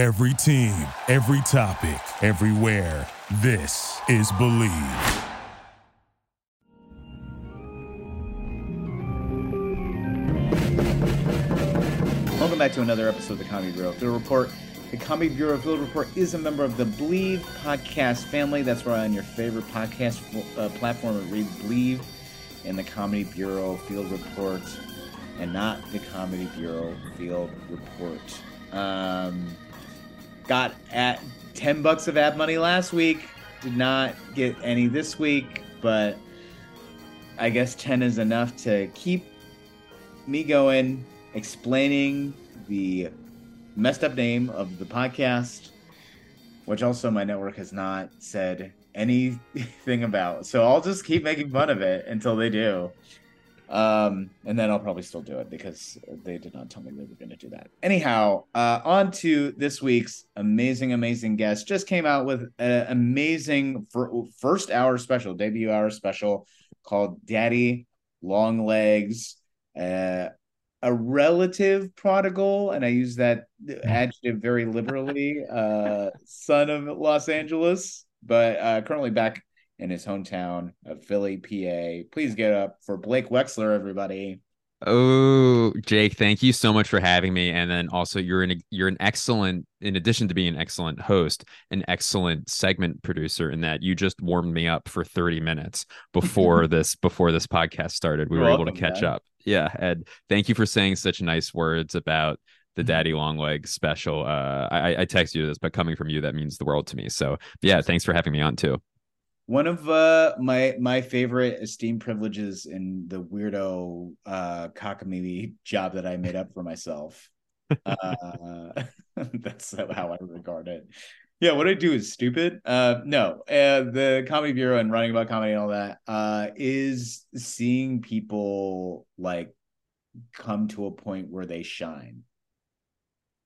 Every team, every topic, everywhere. This is Believe. Welcome back to another episode of the Comedy Bureau Field Report. The Comedy Bureau Field Report is a member of the Believe podcast family. That's why on your favorite podcast uh, platform Believe in the Comedy Bureau Field Report and not the Comedy Bureau Field Report. Um, got at 10 bucks of ad money last week. Did not get any this week, but I guess 10 is enough to keep me going explaining the messed up name of the podcast, which also my network has not said anything about. So I'll just keep making fun of it until they do. Um, and then I'll probably still do it because they did not tell me they were going to do that. Anyhow, uh, on to this week's amazing, amazing guest. Just came out with an amazing first hour special, debut hour special called Daddy Long Legs. Uh, a relative prodigal, and I use that adjective very liberally, uh, son of Los Angeles, but uh, currently back in his hometown of Philly, PA. Please get up for Blake Wexler, everybody. Oh, Jake, thank you so much for having me. And then also you're an you're an excellent, in addition to being an excellent host, an excellent segment producer in that you just warmed me up for 30 minutes before this before this podcast started. We you're were welcome, able to catch man. up. Yeah. Ed, thank you for saying such nice words about the mm-hmm. Daddy Long Legs special. Uh I, I text you this, but coming from you, that means the world to me. So yeah, thanks for having me on too one of uh, my my favorite esteemed privileges in the weirdo uh, cockamamie job that I made up for myself. uh, that's how I regard it. Yeah, what I do is stupid. Uh, no, uh, the comedy bureau and writing about comedy and all that uh, is seeing people like come to a point where they shine.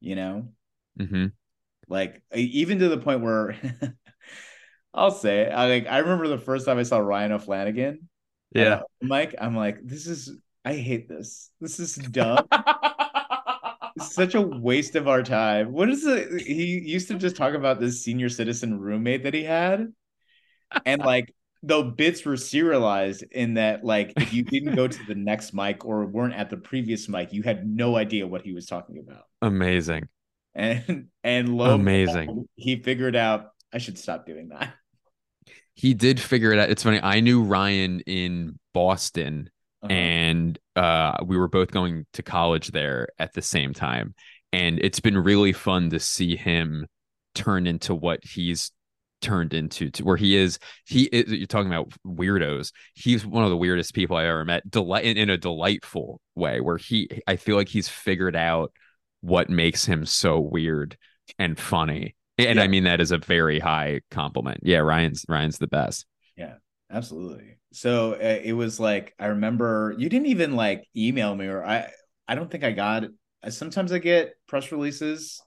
You know, mm-hmm. like even to the point where I'll say it. I like I remember the first time I saw Ryan O'Flanagan. Yeah. Mike, I'm like, this is I hate this. This is dumb. such a waste of our time. What is it? He used to just talk about this senior citizen roommate that he had. And like the bits were serialized in that like if you didn't go to the next mic or weren't at the previous mic, you had no idea what he was talking about. Amazing. And and lo amazing. He figured out I should stop doing that he did figure it out. It's funny. I knew Ryan in Boston, uh-huh. and uh, we were both going to college there at the same time. And it's been really fun to see him turn into what he's turned into to where he is he is you're talking about weirdos he's one of the weirdest people i ever met delight in, in a delightful way where he i feel like he's figured out what makes him so weird and funny and yeah. I mean that is a very high compliment. Yeah, Ryan's Ryan's the best. Yeah, absolutely. So uh, it was like I remember you didn't even like email me or I I don't think I got sometimes I get press releases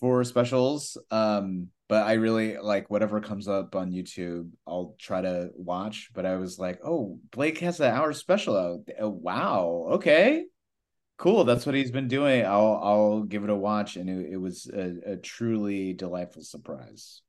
for specials um but I really like whatever comes up on YouTube I'll try to watch but I was like oh Blake has an hour special out oh, wow okay cool that's what he's been doing. I'll i'll give it a watch and it, it was a, a, truly delightful surprise.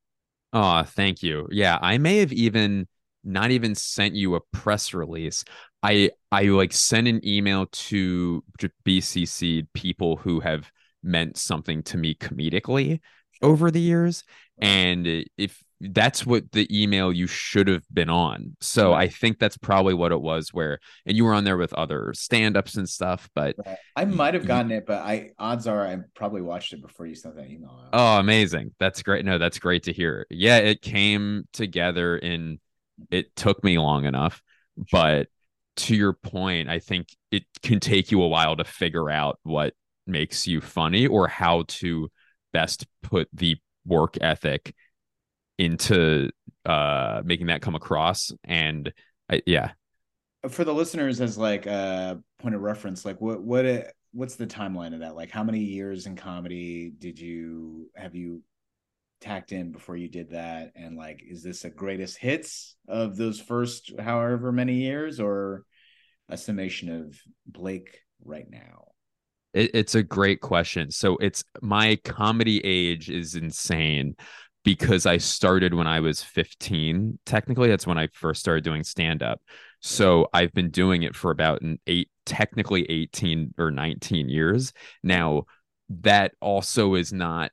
Oh thank you. Yeah i may have even not even sent you a press release. I i like sent an email to bcc people who have meant something to me comedically over the years and if that's what the email you should have been on. So right. I think that's probably what it was where and you were on there with other stand-ups and stuff, but right. I might have gotten it, but I odds are I probably watched it before you sent that email out. Oh, amazing. That's great. No, that's great to hear. Yeah, it came together and it took me long enough, but to your point, I think it can take you a while to figure out what makes you funny or how to best put the work ethic into uh making that come across and I, yeah. For the listeners as like a point of reference like what what it, what's the timeline of that? Like how many years in comedy did you have you tacked in before you did that? And like is this a greatest hits of those first however many years or a summation of blake right now? It, it's a great question. So it's my comedy age is insane because I started when I was 15. Technically, that's when I first started doing stand up. So I've been doing it for about an eight, technically 18 or 19 years. Now, that also is not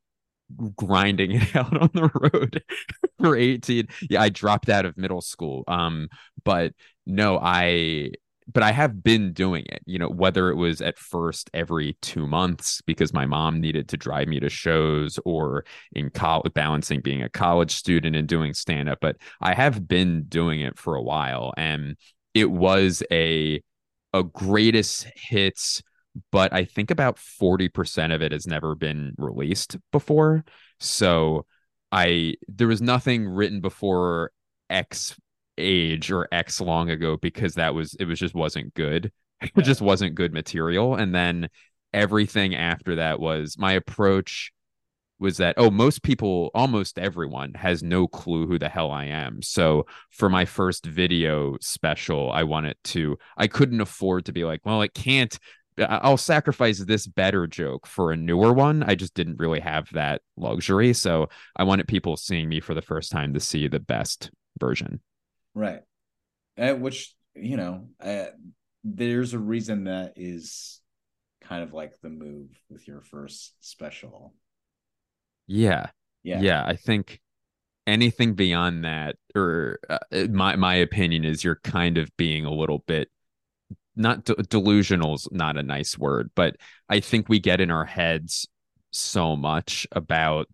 grinding it out on the road for 18. Yeah, I dropped out of middle school. Um, but no, I but I have been doing it, you know, whether it was at first every two months because my mom needed to drive me to shows or in college, balancing being a college student and doing stand up. But I have been doing it for a while and it was a, a greatest hits, but I think about 40% of it has never been released before. So I, there was nothing written before X age or X long ago because that was it was just wasn't good. It just wasn't good material. And then everything after that was my approach was that oh most people almost everyone has no clue who the hell I am. So for my first video special I wanted to I couldn't afford to be like well it can't I'll sacrifice this better joke for a newer one. I just didn't really have that luxury. So I wanted people seeing me for the first time to see the best version. Right. Uh, which, you know, uh, there's a reason that is kind of like the move with your first special. Yeah. Yeah. Yeah. I think anything beyond that, or uh, my, my opinion is you're kind of being a little bit not de- delusional's not a nice word, but I think we get in our heads so much about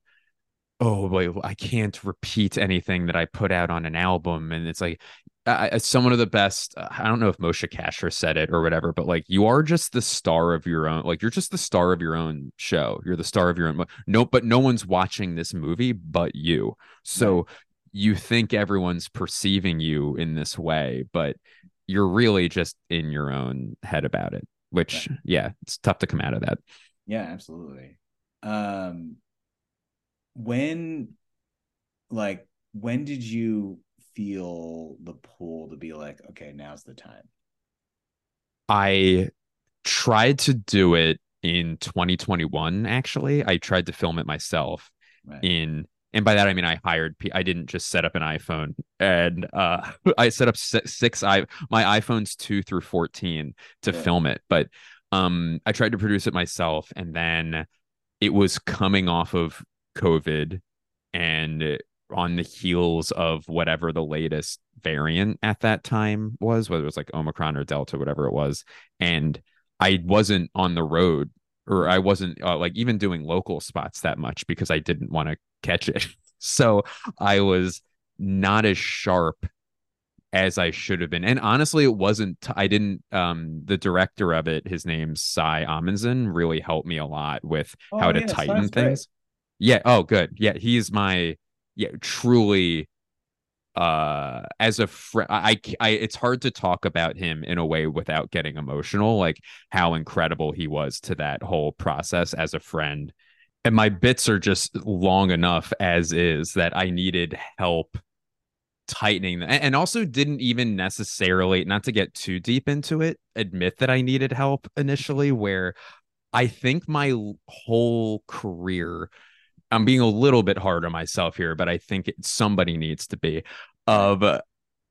oh wait i can't repeat anything that i put out on an album and it's like I, someone of the best uh, i don't know if moshe kasher said it or whatever but like you are just the star of your own like you're just the star of your own show. You're the star of your own no but no one's watching this movie but you. So you think everyone's perceiving you in this way but you're really just in your own head about it which yeah, yeah it's tough to come out of that. Yeah absolutely. Um when like when did you feel the pull to be like okay now's the time i tried to do it in 2021 actually i tried to film it myself right. in and by that i mean i hired i didn't just set up an iphone and uh i set up six i my iphones 2 through 14 to yeah. film it but um i tried to produce it myself and then it was coming off of COVID and on the heels of whatever the latest variant at that time was, whether it was like Omicron or Delta, whatever it was. And I wasn't on the road or I wasn't uh, like even doing local spots that much because I didn't want to catch it. so I was not as sharp as I should have been. And honestly, it wasn't, I didn't, um, the director of it, his name's Cy Amundson, really helped me a lot with oh, how to yeah, tighten things. Great. Yeah. Oh, good. Yeah, he's my yeah truly uh as a friend I, I it's hard to talk about him in a way without getting emotional like how incredible he was to that whole process as a friend and my bits are just long enough as is that i needed help tightening them and also didn't even necessarily not to get too deep into it admit that i needed help initially where i think my whole career I'm being a little bit hard on myself here, but I think it, somebody needs to be. Of uh,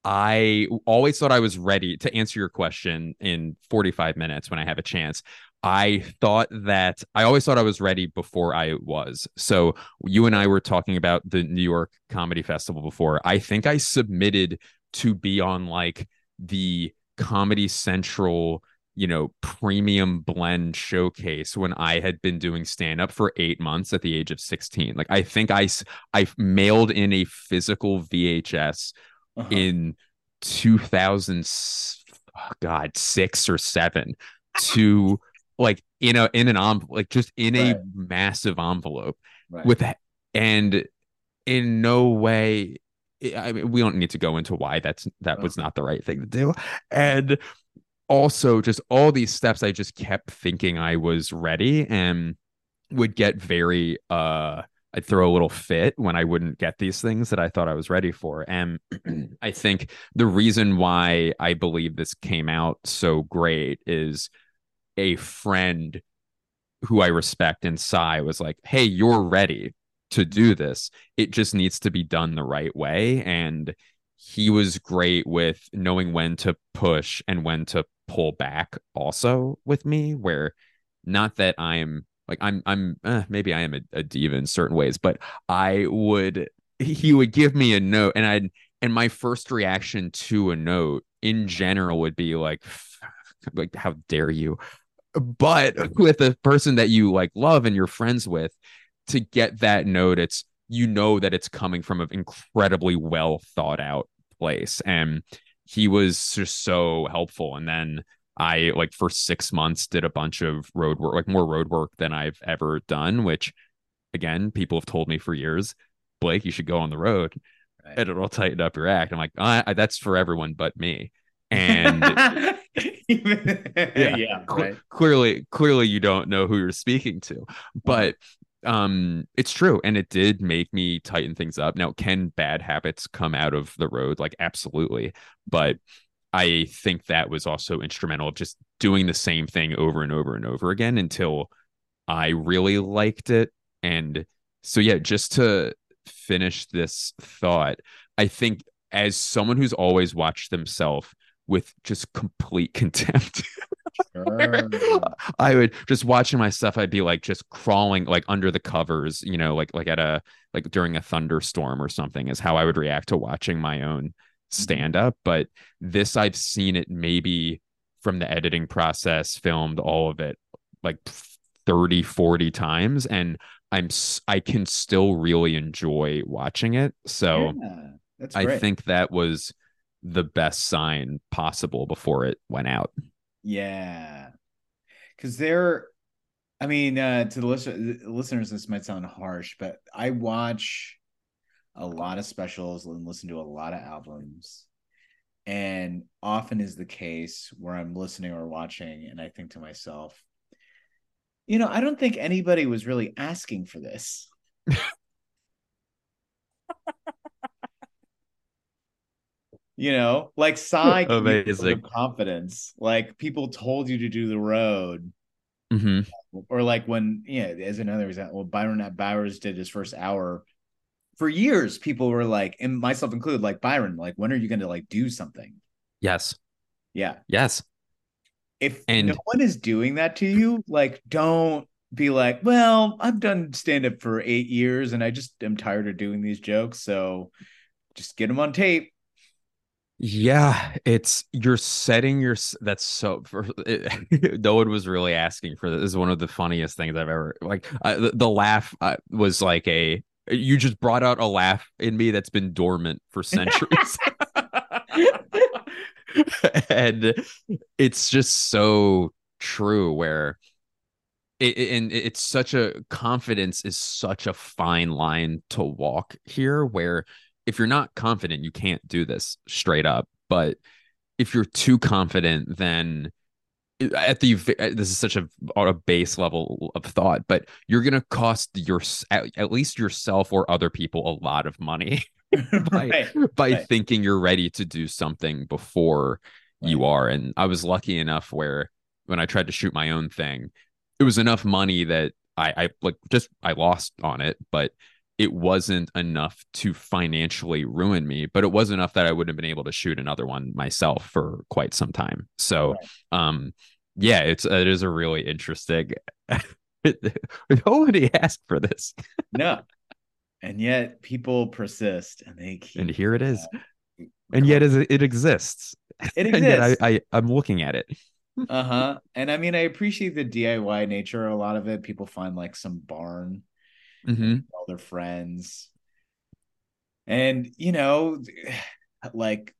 I always thought I was ready to answer your question in 45 minutes when I have a chance. I thought that I always thought I was ready before I was. So you and I were talking about the New York Comedy Festival before. I think I submitted to be on like the Comedy Central you know, premium blend showcase when I had been doing stand up for eight months at the age of 16. Like, I think I, I mailed in a physical VHS uh-huh. in 2000, oh God, six or seven to like in a, in an envelope, like just in right. a massive envelope right. with that. And in no way, I mean, we don't need to go into why that's that was not the right thing to do. And also just all these steps i just kept thinking i was ready and would get very uh I'd throw a little fit when I wouldn't get these things that I thought I was ready for. And I think the reason why I believe this came out so great is a friend who I respect and Cy was like, "Hey, you're ready to do this. It just needs to be done the right way." And he was great with knowing when to push and when to pull back also with me where not that I'm like I'm I'm eh, maybe I am a, a diva in certain ways, but I would he would give me a note and I'd and my first reaction to a note in general would be like like how dare you. But with a person that you like love and you're friends with to get that note it's you know that it's coming from an incredibly well thought out place. And he was just so helpful. And then i like for six months did a bunch of road work like more road work than i've ever done which again people have told me for years blake you should go on the road. Right. and it'll tighten up your act. I'm like oh, I, that's for everyone but me. And yeah, yeah right. clearly clearly you don't know who you're speaking to. But um it's true and it did make me tighten things up now can bad habits come out of the road like absolutely but i think that was also instrumental just doing the same thing over and over and over again until i really liked it and so yeah just to finish this thought i think as someone who's always watched themselves with just complete contempt. Sure. I would just watching my stuff. I'd be like just crawling like under the covers, you know, like like at a like during a thunderstorm or something is how I would react to watching my own stand up. But this I've seen it maybe from the editing process, filmed all of it like 30, 40 times. And I'm I can still really enjoy watching it. So yeah, I think that was the best sign possible before it went out. Yeah. Cause there, I mean, uh, to the listen- listeners, this might sound harsh, but I watch a lot of specials and listen to a lot of albums. And often is the case where I'm listening or watching, and I think to myself, you know, I don't think anybody was really asking for this. you know like side amazing. confidence like people told you to do the road. Mm-hmm. or like when yeah as another example byron bowers did his first hour for years people were like and myself included like byron like when are you going to like do something? Yes. Yeah. Yes. If and no one is doing that to you like don't be like well i've done stand up for eight years and i just am tired of doing these jokes so just get them on tape yeah, it's you're setting your that's so for it, no one was really asking for this. this. is one of the funniest things I've ever like the, the, laugh uh, was like a you just brought out a laugh in me that's been dormant for centuries. and it's just so true where it, and it's such a confidence is such a fine line to walk here where if you're not confident, you can't do this straight up. But if you're too confident, then at the uh, this is such a, a base level of thought, but you're going to cost your at, at, least yourself or other people a lot of money by right. by right. thinking you're ready to do something before right. you are. And I was lucky enough where when I tried to shoot my own thing, it was enough money that I, I like just I lost on it, but it wasn't enough to financially ruin me, but it was enough that I wouldn't have been able to shoot another one myself for quite some time. So, right. um, yeah, it's it is a really interesting. Nobody asked for this. no, and yet people persist, and they keep, and here it is, uh, and yet it exists. It exists. and yet I, I I'm looking at it. uh huh. And I mean, I appreciate the DIY nature. A lot of it, people find like some barn mm-hmm. all their friends. And, you know, like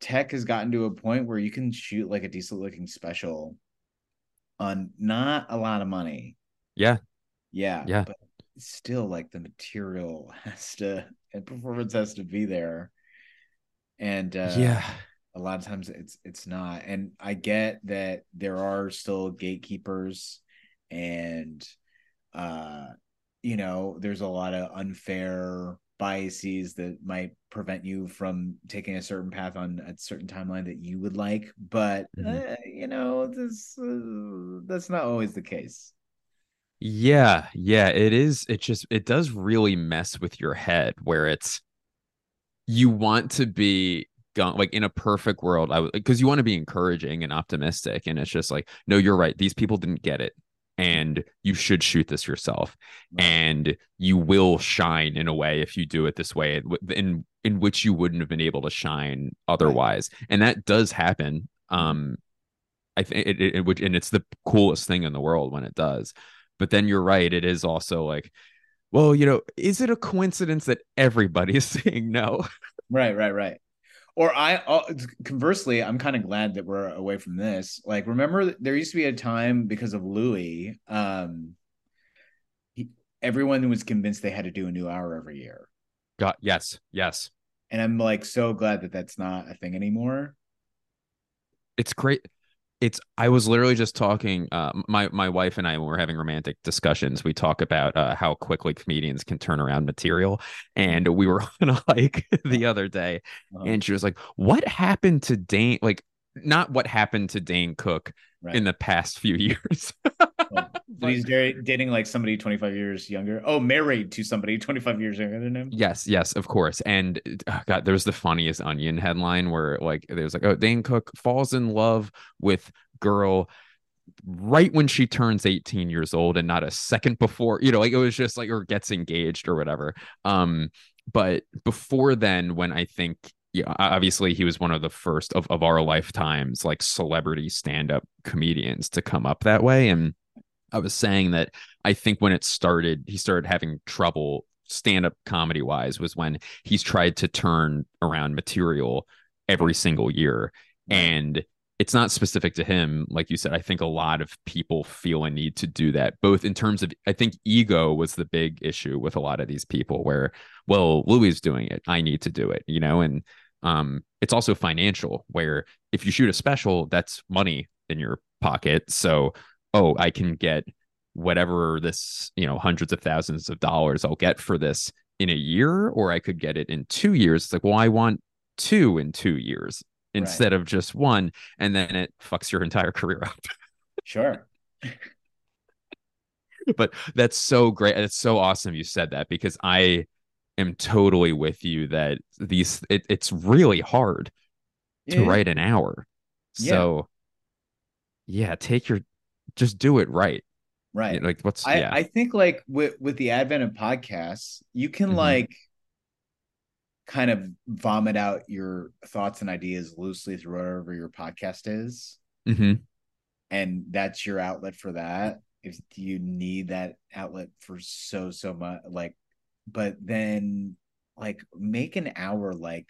tech has gotten to a point where you can shoot like a decent looking special on not a lot of money. Yeah. Yeah. Yeah. But still like the material has to and performance has to be there. And uh yeah, a lot of times it's it's not. And I get that there are still gatekeepers and uh you know there's a lot of unfair biases that might prevent you from taking a certain path on a certain timeline that you would like but mm-hmm. uh, you know this uh, that's not always the case Yeah, yeah, it is. It just it does really mess with your head where it's you want to be going like in a perfect world. I because you want to be encouraging and optimistic, and it's just like, no, you're right. These people didn't get it, and you should shoot this yourself, right. and you will shine in a way if you do it this way, in in which you wouldn't have been able to shine otherwise, right. and that does happen. Um, I think it, it, it, and it's the coolest thing in the world when it does. But then you're right. It is also like, well, you know, is it a coincidence that everybody is saying no? Right, right, right. Or I, uh, conversely, I'm kind of glad that we're away from this. Like, remember, there used to be a time because of Louis, um, he, everyone was convinced they had to do a new hour every year. God, yes, yes. And I'm like so glad that that's not a thing anymore. It's great it's i was literally just talking uh, my my wife and i when we're having romantic discussions we talk about uh, how quickly comedians can turn around material. And we were on a hike the other day uh-huh. and she was like what happened to dane? Like not what happened to dane cook right. in the past few years but he's dating like somebody 25 years younger. Oh, married to somebody 25 years younger than him. Yes, yes, of course. And oh God, there's the funniest onion headline where like there's like, oh, Dane Cook falls in love with girl right when she turns 18 years old and not a second before, you know, like it was just like or gets engaged or whatever. Um, but before then, when I think yeah, obviously he was one of the first of, of our lifetimes, like celebrity stand-up comedians to come up that way. And I was saying that I think when it started, he started having trouble stand up comedy wise was when he's tried to turn around material every single year. And it's not specific to him. Like you said, I think a lot of people feel a need to do that, both in terms of, I think ego was the big issue with a lot of these people where, well, Louis is doing it. I need to do it, you know? And um, it's also financial, where if you shoot a special, that's money in your pocket. So oh, I can get whatever this, you know, hundreds of thousands of dollars I'll get for this in a year, or I could get it in two years. It's like, well, I want two in two years instead right. of just one. And then it fucks your entire career up. sure. but that's so great. It's so awesome you said that because I am totally with you that these, it, it's really hard to write an hour. Yeah. So yeah, take your just do it right. Right. You know, like what's I, yeah. I think like with with the advent of podcasts, you can mm-hmm. like kind of vomit out your thoughts and ideas loosely through whatever your podcast is. Mm-hmm. And that's your outlet for that. If you need that outlet for so so much like but then like make an hour like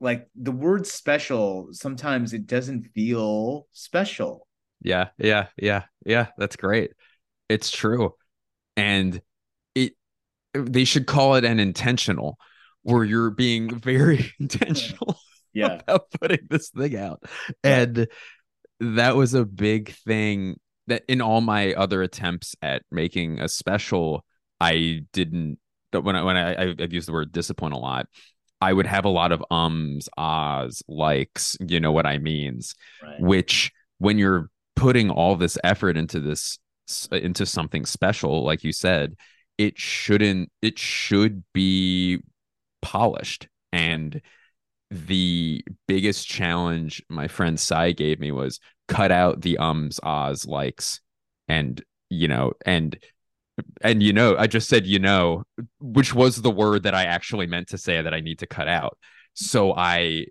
like the word special sometimes it doesn't feel special yeah, yeah, yeah, yeah. That's great. It's true. And it they should call it an intentional where you're being very intentional yeah. about putting this thing out. And that was a big thing that in all my other attempts at making a special, I didn't when I when I I've used the word discipline a lot. I would have a lot of ums, ahs, likes, you know what I means, right. which when you're putting all this effort into this into something special like you said it shouldn't it should be polished and the biggest challenge my friend Cy gave me was cut out the ums ahs likes and you know and and you know i just said you know which was the word that i actually meant to say that i need to cut out so i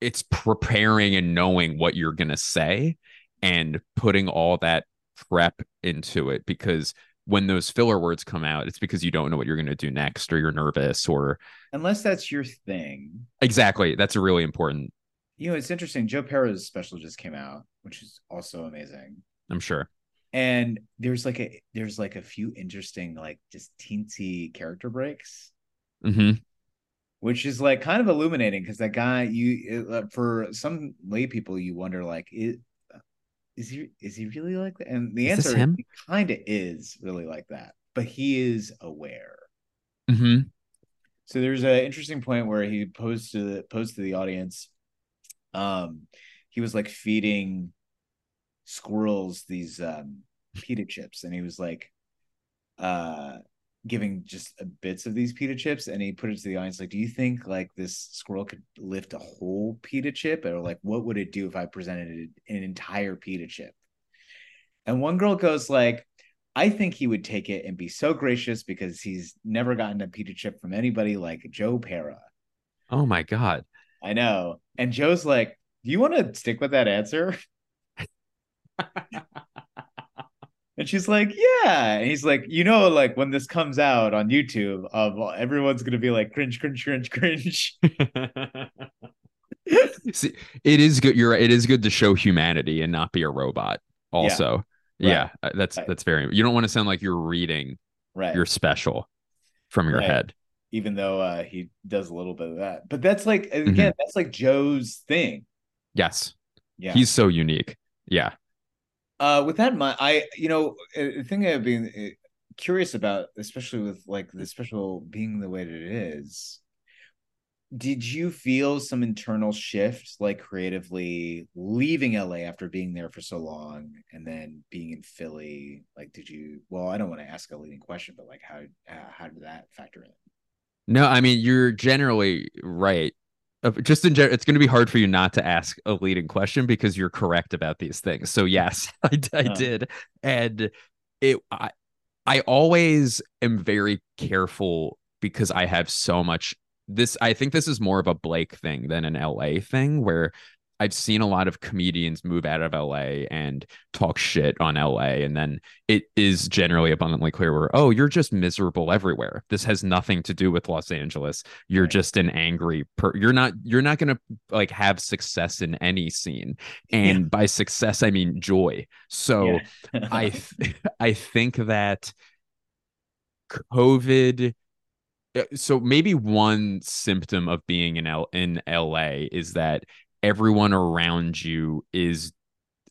it's preparing and knowing what you're going to say and putting all that prep into it because when those filler words come out, it's because you don't know what you're going to do next or you're nervous or unless that's your thing. Exactly. That's a really important. You know, it's interesting. Joe Pera's special just came out, which is also amazing. I'm sure. And there's like a there's like a few interesting like just teensy character breaks. Mm-hmm. Which is like kind of illuminating because that guy you uh, for some lay people you wonder like it is he is he really like that? And the is answer kind of is really like that, but he is aware. Mm-hmm. So there's an interesting point where he posed to the posed to the audience. Um, he was like feeding squirrels these um pita chips, and he was like, uh, giving just bits of these pita chips, and he put it to the audience like, "Do you think like this squirrel could lift a whole pita chip, or like what would it do if I presented an entire pita chip?" And one girl goes like, I think he would take it and be so gracious because he's never gotten a pita chip from anybody like Joe Pera. Oh my god. I know. And Joe's like, "Do you want to stick with that answer?" And she's like, "Yeah." And he's like, "You know, like when this comes out on YouTube, of uh, everyone's gonna be like cringe, cringe, cringe, cringe." See, it is good. You're right. It is good to show humanity and not be a robot. Also, yeah, right. yeah that's right. that's very. You don't want to sound like you're reading. Right. You're special from your right. head even though uh, he does a little bit of that. But that's like again, mm-hmm. that's like Joe's thing. Yes. Yeah. He's so unique. Yeah. Uh, with that in mind, I you know the thing I've been uh, curious about, especially with like the special being the way that it is. Did you feel some internal shift, like creatively leaving LA after being there for so long, and then being in Philly? Like, did you? Well, I don't want to ask a leading question, but like, how uh, how did that factor in? No, I mean you're generally right. Just in general, it's going to be hard for you not to ask a leading question because you're correct about these things. So yes, I, I uh. did, and it. I I always am very careful because I have so much. This I think this is more of a Blake thing than an LA thing, where I've seen a lot of comedians move out of LA and talk shit on LA. And then it is generally abundantly clear where, oh, you're just miserable everywhere. This has nothing to do with Los Angeles. You're right. just an angry per you're not you're not gonna like have success in any scene. And yeah. by success, I mean joy. So yeah. I th- I think that COVID uh, so maybe one symptom of being in L in LA is that everyone around you is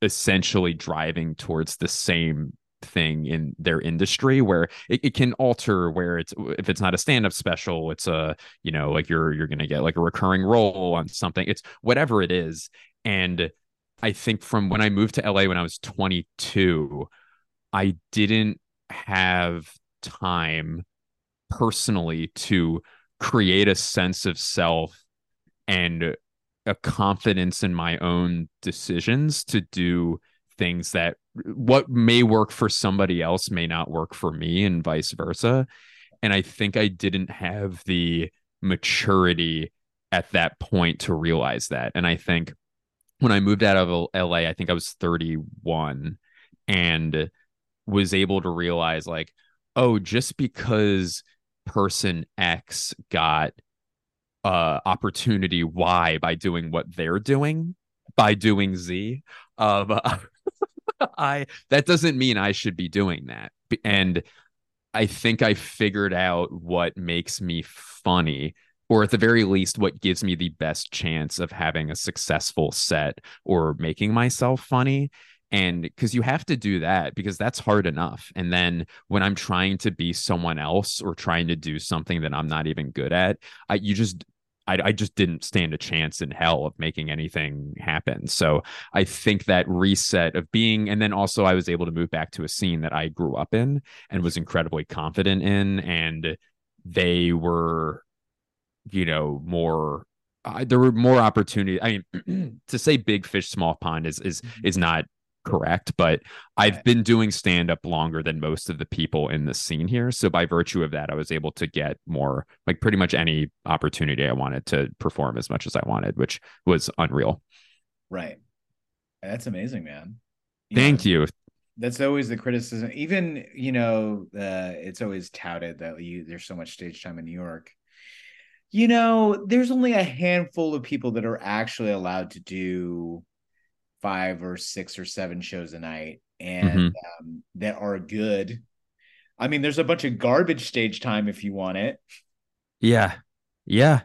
essentially driving towards the same thing in their industry where it, it can alter where it's if it's not a stand-up special it's a you know like you're you're gonna get like a recurring role on something. It's whatever it is. And i think from when i moved to la when i was 22 i didn't have time personally to create a sense of self and a confidence in my own decisions to do things that what may work for somebody else may not work for me and vice versa. And i think i didn't have the maturity at that point to realize that. And i think when i moved out of la i think i was 31 and was able to realize like oh just because person x got uh opportunity y by doing what they're doing by doing z um i that doesn't mean i should be doing that. And i think i figured out what makes me funny or at the very least what gives me the best chance of having a successful set or making myself funny and because you have to do that because that's hard enough and then when i'm trying to be someone else or trying to do something that i'm not even good at i you just I, I just didn't stand a chance in hell of making anything happen. So I think that reset of being, and then also I was able to move back to a scene that I grew up in and was incredibly confident in. And they were, you know, more uh, there were more opportunities. I mean, to say big fish, small pond is is mm-hmm. is not correct, but I've been doing stand up longer than most of the people in the scene here. So by virtue of that, I was able to get more like pretty much any opportunity I wanted to perform as much as I wanted, which was unreal. Right. That's amazing, man. You Thank know, you. That's always the criticism. Even, you know, uh, it's always touted that you there's so much stage time in New York. You know, there's only a handful of people that are actually allowed to do five or six or seven shows a night and mm-hmm. um, that are good. I mean, there's a bunch of garbage stage time if you want it. Yeah. Yeah.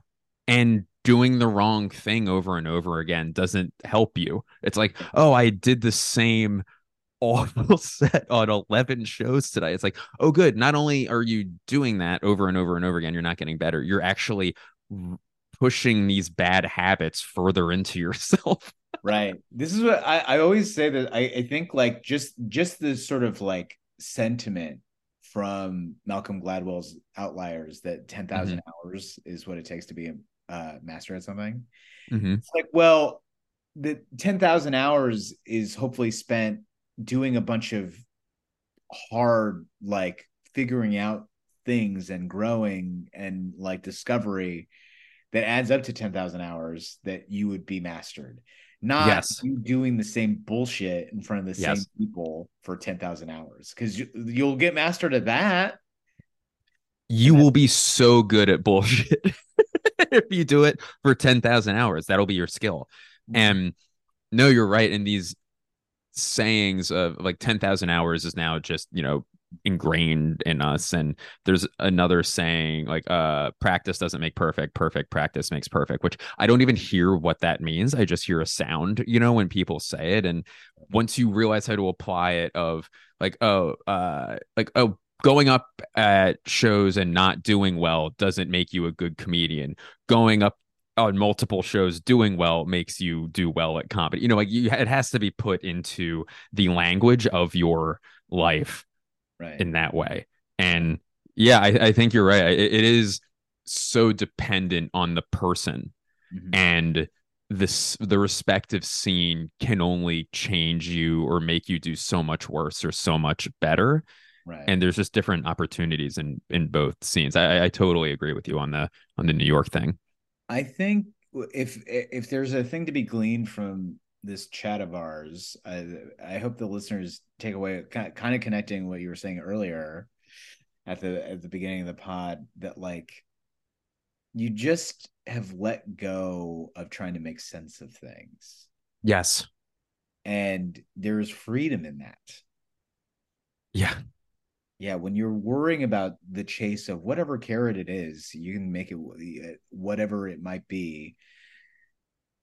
And doing the wrong thing over and over again doesn't help you. It's like, oh, I did the same awful set on 11 shows today. It's like, oh, good. Not only are you doing that over and over and over again, you're not getting better, you're actually pushing these bad habits further into yourself. right. This is what I, I always say that I, I think like just just this sort of like sentiment from Malcolm Gladwell's Outliers that 10,000 mm-hmm. hours is what it takes to be a uh, master at something. Mm-hmm. It's like, well, the 10,000 hours is hopefully spent doing a bunch of hard, like figuring out things and growing and like discovery that adds up to 10,000 hours that you would be mastered. Not yes. you doing the same bullshit in front of the yes. same people for 10,000 hours because you, you'll get mastered at that. You will be so good at bullshit if you do it for 10,000 hours. That'll be your skill. Mm-hmm. And no, you're right. In these sayings of like 10,000 hours is now just, you know, ingrained in us. And there's another saying like uh practice doesn't make perfect perfect practice makes perfect which i don't even hear what that means. I just hear a sound you know when people say it. And once you realize how to apply it of like oh uh like oh going up at shows and not doing well doesn't make you a good comedian. Going up on multiple shows doing well makes you do well at comedy. You know like you, it has to be put into the language of your life right. in that way. And yeah, I, I think you're right. It, it is so dependent on the person mm-hmm. and this the respective scene can only change you or make you do so much worse or so much better right and there's just different opportunities in in both scenes I, I totally agree with you on the on the new york thing i think if if there's a thing to be gleaned from this chat of ours, I, I hope the listeners take away kind of connecting what you were saying earlier at the at the beginning of the pod that like you just have let go of trying to make sense of things. Yes. And there's freedom in that. Yeah. Yeah, when you're worrying about the chase of whatever carrot it is, you can make it whatever it might be.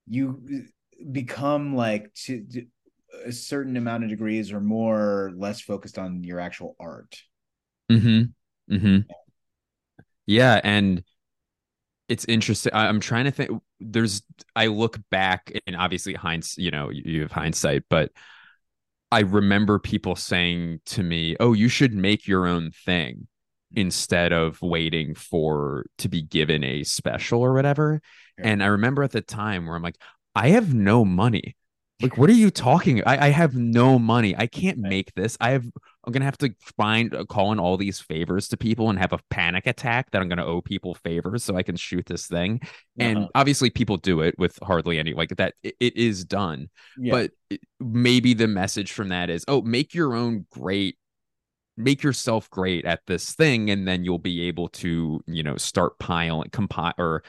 You become like to, to a certain amount of degrees or more less focused on your actual art. Mm-hmm. Mm-hmm. Yeah, and it's interesting. I, am trying to think. There's. I look back, and obviously, hindsight. You know, you, you have hindsight, but I remember people saying to me, "Oh, you should make your own thing." instead of waiting for to be given a special or whatever. Yeah. And I remember at the time where I'm like, I have no money. Like, what are you talking? I, I have no money. I can't make this. I have. I'm gonna have to find uh, call in all these favors to people and have a panic attack that I'm gonna owe people favors so I can shoot this thing. Uh-huh. And obviously, people do it with hardly any like that. it, it is done, yeah. but it, maybe the message from that is, oh, make your own great make yourself great at this thing and then you'll be able to you know start piling compile or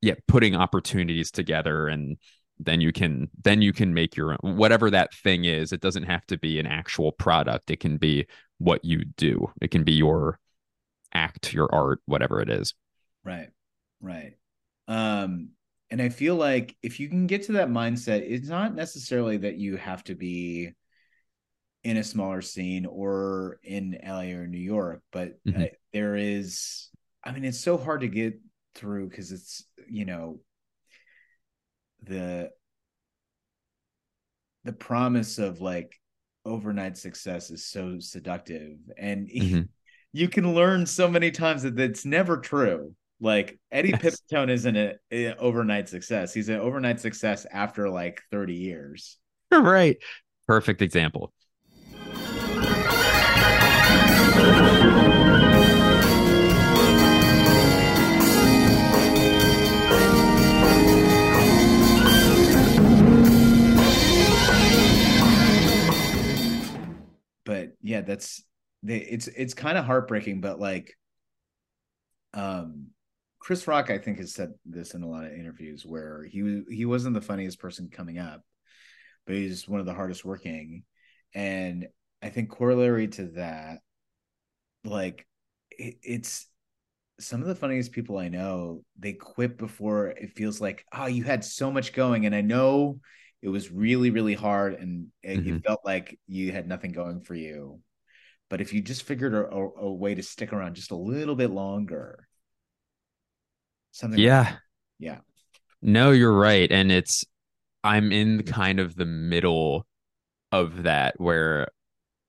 yeah putting opportunities together and then you can then you can make your own whatever that thing is it doesn't have to be an actual product. It can be what you do. It can be your act your art whatever it is. Right right. Um and i feel like if you can get to that mindset it's not necessarily that you have to be in a smaller scene or in la or new york but mm-hmm. uh, there is i mean it's so hard to get through because it's you know the the promise of like overnight success is so seductive. And mm-hmm. you can learn so many times that it's never true. Like eddie yes. pepitone isn't an overnight success. He's an overnight success after like 30 years. Right. Perfect example yeah, that's they, it's it's kind of heartbreaking, but like, um, Chris Rock, I think, has said this in a lot of interviews where he was he wasn't the funniest person coming up, but he's one of the hardest working, and I think corollary to that, like, it, it's some of the funniest people I know, they quit before it feels like, oh, you had so much going. And I know it was really really hard and it, mm-hmm. it, felt like you had nothing going for you but if you just figured a, a, a way to stick around just a little bit longer something yeah. like, yeah. No, you're right. And it's, I'm in kind of the middle of that where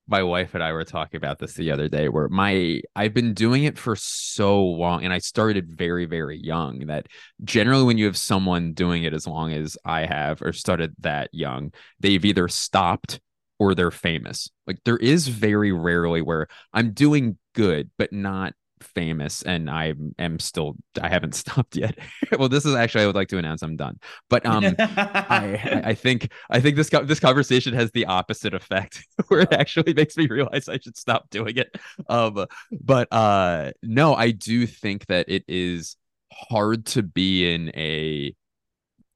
my wife and I were talking about this the other day where my I've been doing it for so long and I started very very young that generally when you have someone doing it as long as I have or started that young they've either stopped or they're famous like there is very rarely where I'm doing good but not famous and I am still I haven't stopped yet. well, this is actually I would like to announce I'm done. But um I I think I think this this conversation has the opposite effect where it actually makes me realize I should stop doing it. Um but uh no, I do think that it is hard to be in a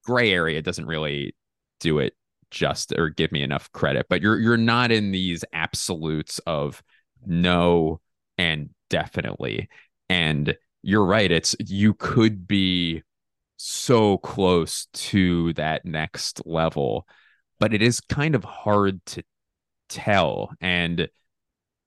gray area it doesn't really do it just or give me enough credit, but you're you're not in these absolutes of no and definitely. And you're right. It's you could be so close to that next level, but it is kind of hard to tell. And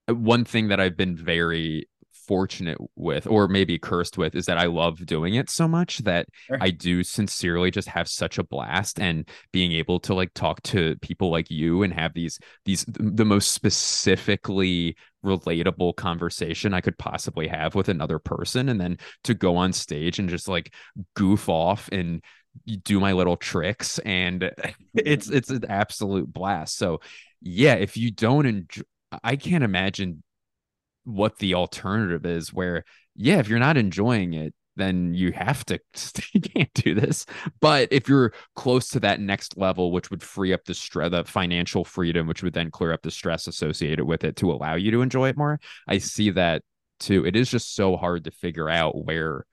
one thing that I've been very fortunate with or maybe cursed with is that I love doing it so much that sure. I do sincerely just have such a blast and being able to like talk to people like you and have these these the most specifically relatable conversation I could possibly have with another person and then to go on stage and just like goof off and do my little tricks and it's it's an absolute blast. So yeah, if you don't enjoy I can't imagine what the alternative is where yeah if you're not enjoying it then you have to you can't do this. But if you're close to that next level which would free up the stress the financial freedom which would then clear up the stress associated with it to allow you to enjoy it more i see that too. It is just so hard to figure out where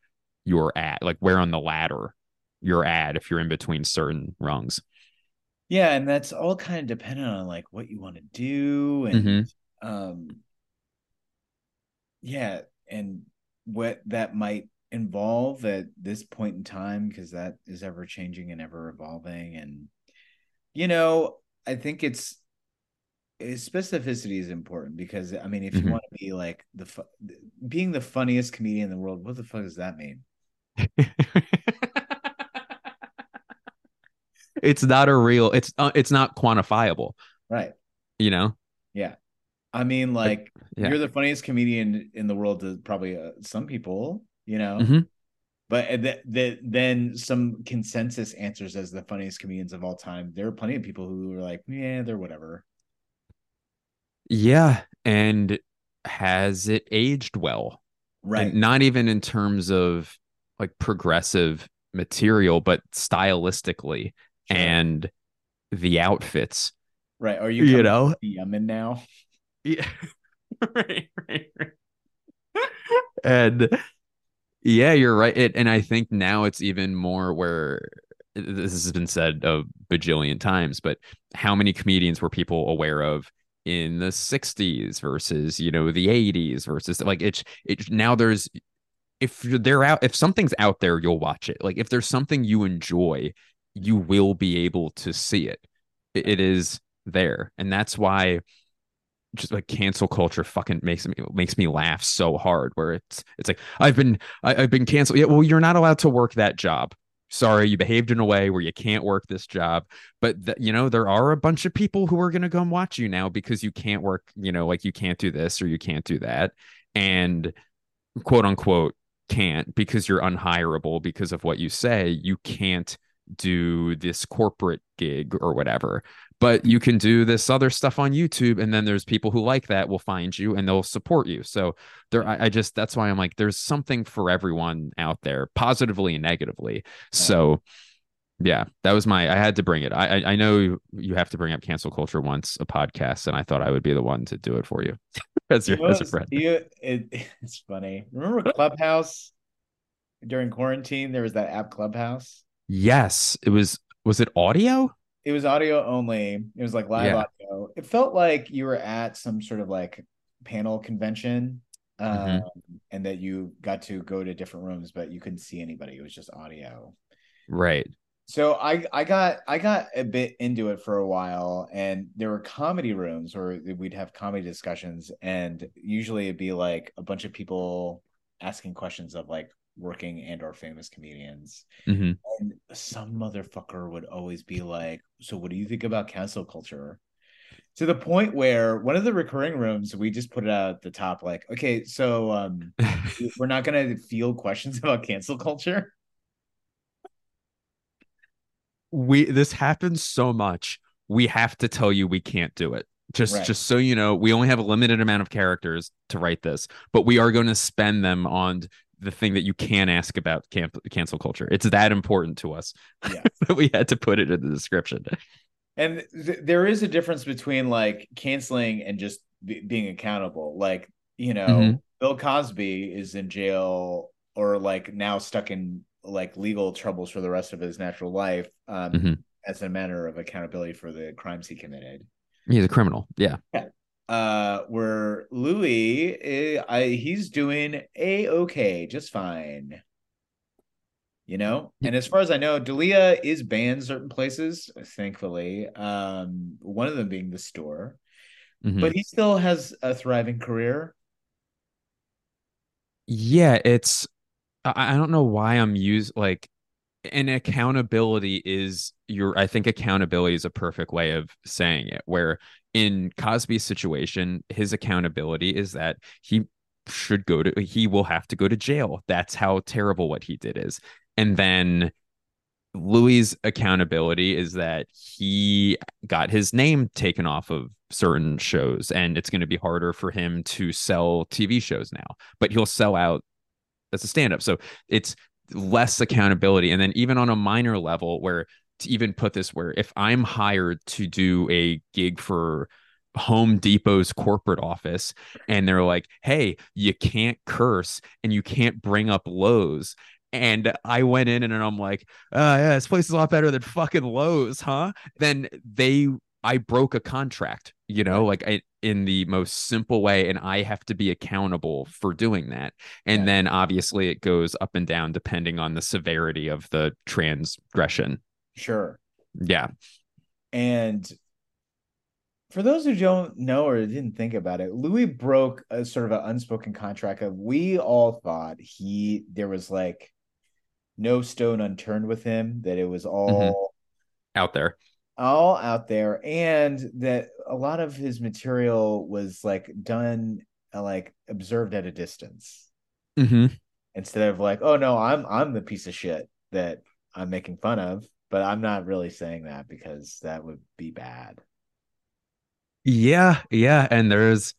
you're at like where on the ladder you're at if you're in between certain rungs. Yeah and that's all kind of dependent on like what you want to do and mm-hmm. um yeah and what that might involve at this point in time because that is ever changing and ever evolving and you know i think it's, specificity is important because i mean if mm-hmm. you want to be like the fu- being the funniest comedian in the world what the fuck does that mean? It's not a real it's uh, it's not quantifiable. Right. You know? Yeah I mean, like yeah. you're the funniest comedian in the world to probably uh, some people, you know. Mm-hmm. But uh, th- th- then some consensus answers as the funniest comedians of all time. There are plenty of people who are like, yeah, they're whatever. Yeah, and has it aged well? Right. And not even in terms of like progressive material, but stylistically sure. and the outfits. Right. Are you you know Yemen now? Yeah. right, right, right. and yeah, you're right. It, and I think now it's even more where uh, this has been said a bajillion times, but how many comedians were people aware of in the 60s versus, you know, the 80s versus like it's it now there's if they're out if something's out there, you'll watch it. Like if there's something you enjoy, you will be able to see it. It, it is there. And that's why just like cancel culture fucking makes me makes me laugh so hard where it's it's like I've been I, have been canceled. Yeah, well, you're not allowed to work that job. Sorry, you behaved in a way where you can't work this job. But th- you know, there are a bunch of people who are gonna come watch you now because you can't work, you know, like you can't do this or you can't do that. And quote unquote can't because you're unhireable because of what you say. You can't do this corporate gig or whatever but you can do this other stuff on YouTube, and then there's people who like that will find you and they'll support you. So there, I, I just that's why I'm like, there's something for everyone out there, positively and negatively. So yeah, that was my. I had to bring it. I I, I know you have to bring up cancel culture once a podcast, and I thought I would be the one to do it for you as your as a friend. You, it, it's funny. Remember Clubhouse during quarantine? There was that app Clubhouse. Yes, it was. Was it audio? It was audio only. It was like live yeah. audio. It felt like you were at some sort of like panel convention, mm-hmm. um, and that you got to go to different rooms, but you couldn't see anybody. It was just audio. Right. So I I got I got a bit into it for a while, and there were comedy rooms where we'd have comedy discussions, and usually it'd be like a bunch of people asking questions of like working and or famous comedians. hmm And some motherfucker would always be like, "So what do you think about cancel culture?" To the point where one of the recurring rooms we just put it out at the top like, "Okay, so um we're not going to field questions about cancel culture." we this happens so much we have to tell you we can't do it just Right. just so you know we only have a limited amount of characters to write this but we are going to spend them on the thing that you can ask about can- cancel culture it's that important to us Yeah. that we had to put it in the description And th- there is a difference between like canceling and just be- being accountable. Like, you know, Mhm. Bill Cosby is in jail or like now stuck in like legal troubles for the rest of his natural life um, Mhm. as a matter of accountability for the crimes he committed. he's a criminal yeah Uh, where Louis, eh, I, he's doing a okay, just fine. You know, and as far as I know, Dalia is banned certain places, thankfully. Um, one of them being the store, Mhm. but he still has a thriving career. yeah it's i I don't know why i'm used like and accountability is your i think accountability is a perfect way of saying it where in cosby's situation his accountability is that he should go to he will have to go to jail. That's how terrible what he did is. And then louis's accountability is that he got his name taken off of certain shows and it's going to be harder for him to sell tv shows now but he'll sell out as a stand-up. So it's less accountability. And then even on a minor level where to even put this where if i'm hired to do a gig for home depot's corporate office and they're like hey you can't curse and you can't bring up lowe's. And i went in and i'm like uh yeah this place is a lot better than fucking lowe's huh? Then they i broke a contract you know like I, in the most simple way and i have to be accountable for doing that. And Yeah. then obviously it goes up and down depending on the severity of the transgression. Sure. yeah. And for those who don't know or didn't think about it, Louis broke a sort of an unspoken contract of we all thought he there was like no stone unturned with him, that it was mm-hmm. all out there all out there and that a lot of his material was like done uh, like observed at a distance mm-hmm. instead of like oh no i'm i'm the piece of shit that i'm making fun of but i'm not really saying that because that would be bad Yeah, yeah, and there's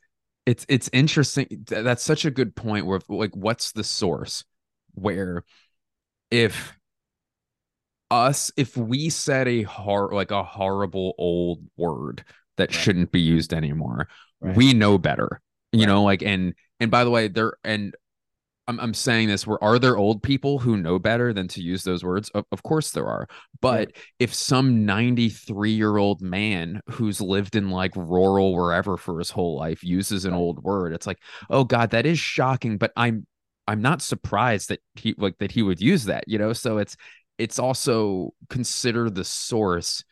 it's it's interesting. That's such a good point where like what's the source where if us if we said a hor like a horrible old word that Right. shouldn't be used anymore, Right. we know better. You Right. know, like and and by the way, there and I'm I'm saying this where are there old people who know better than to use those words? Of, of course there are. But if some 93 year old man who's lived in like rural wherever for his whole life uses an old word, it's like, oh God, that is shocking. But I'm I'm not surprised that he like that he would use that, you know. So it's it's also consider the source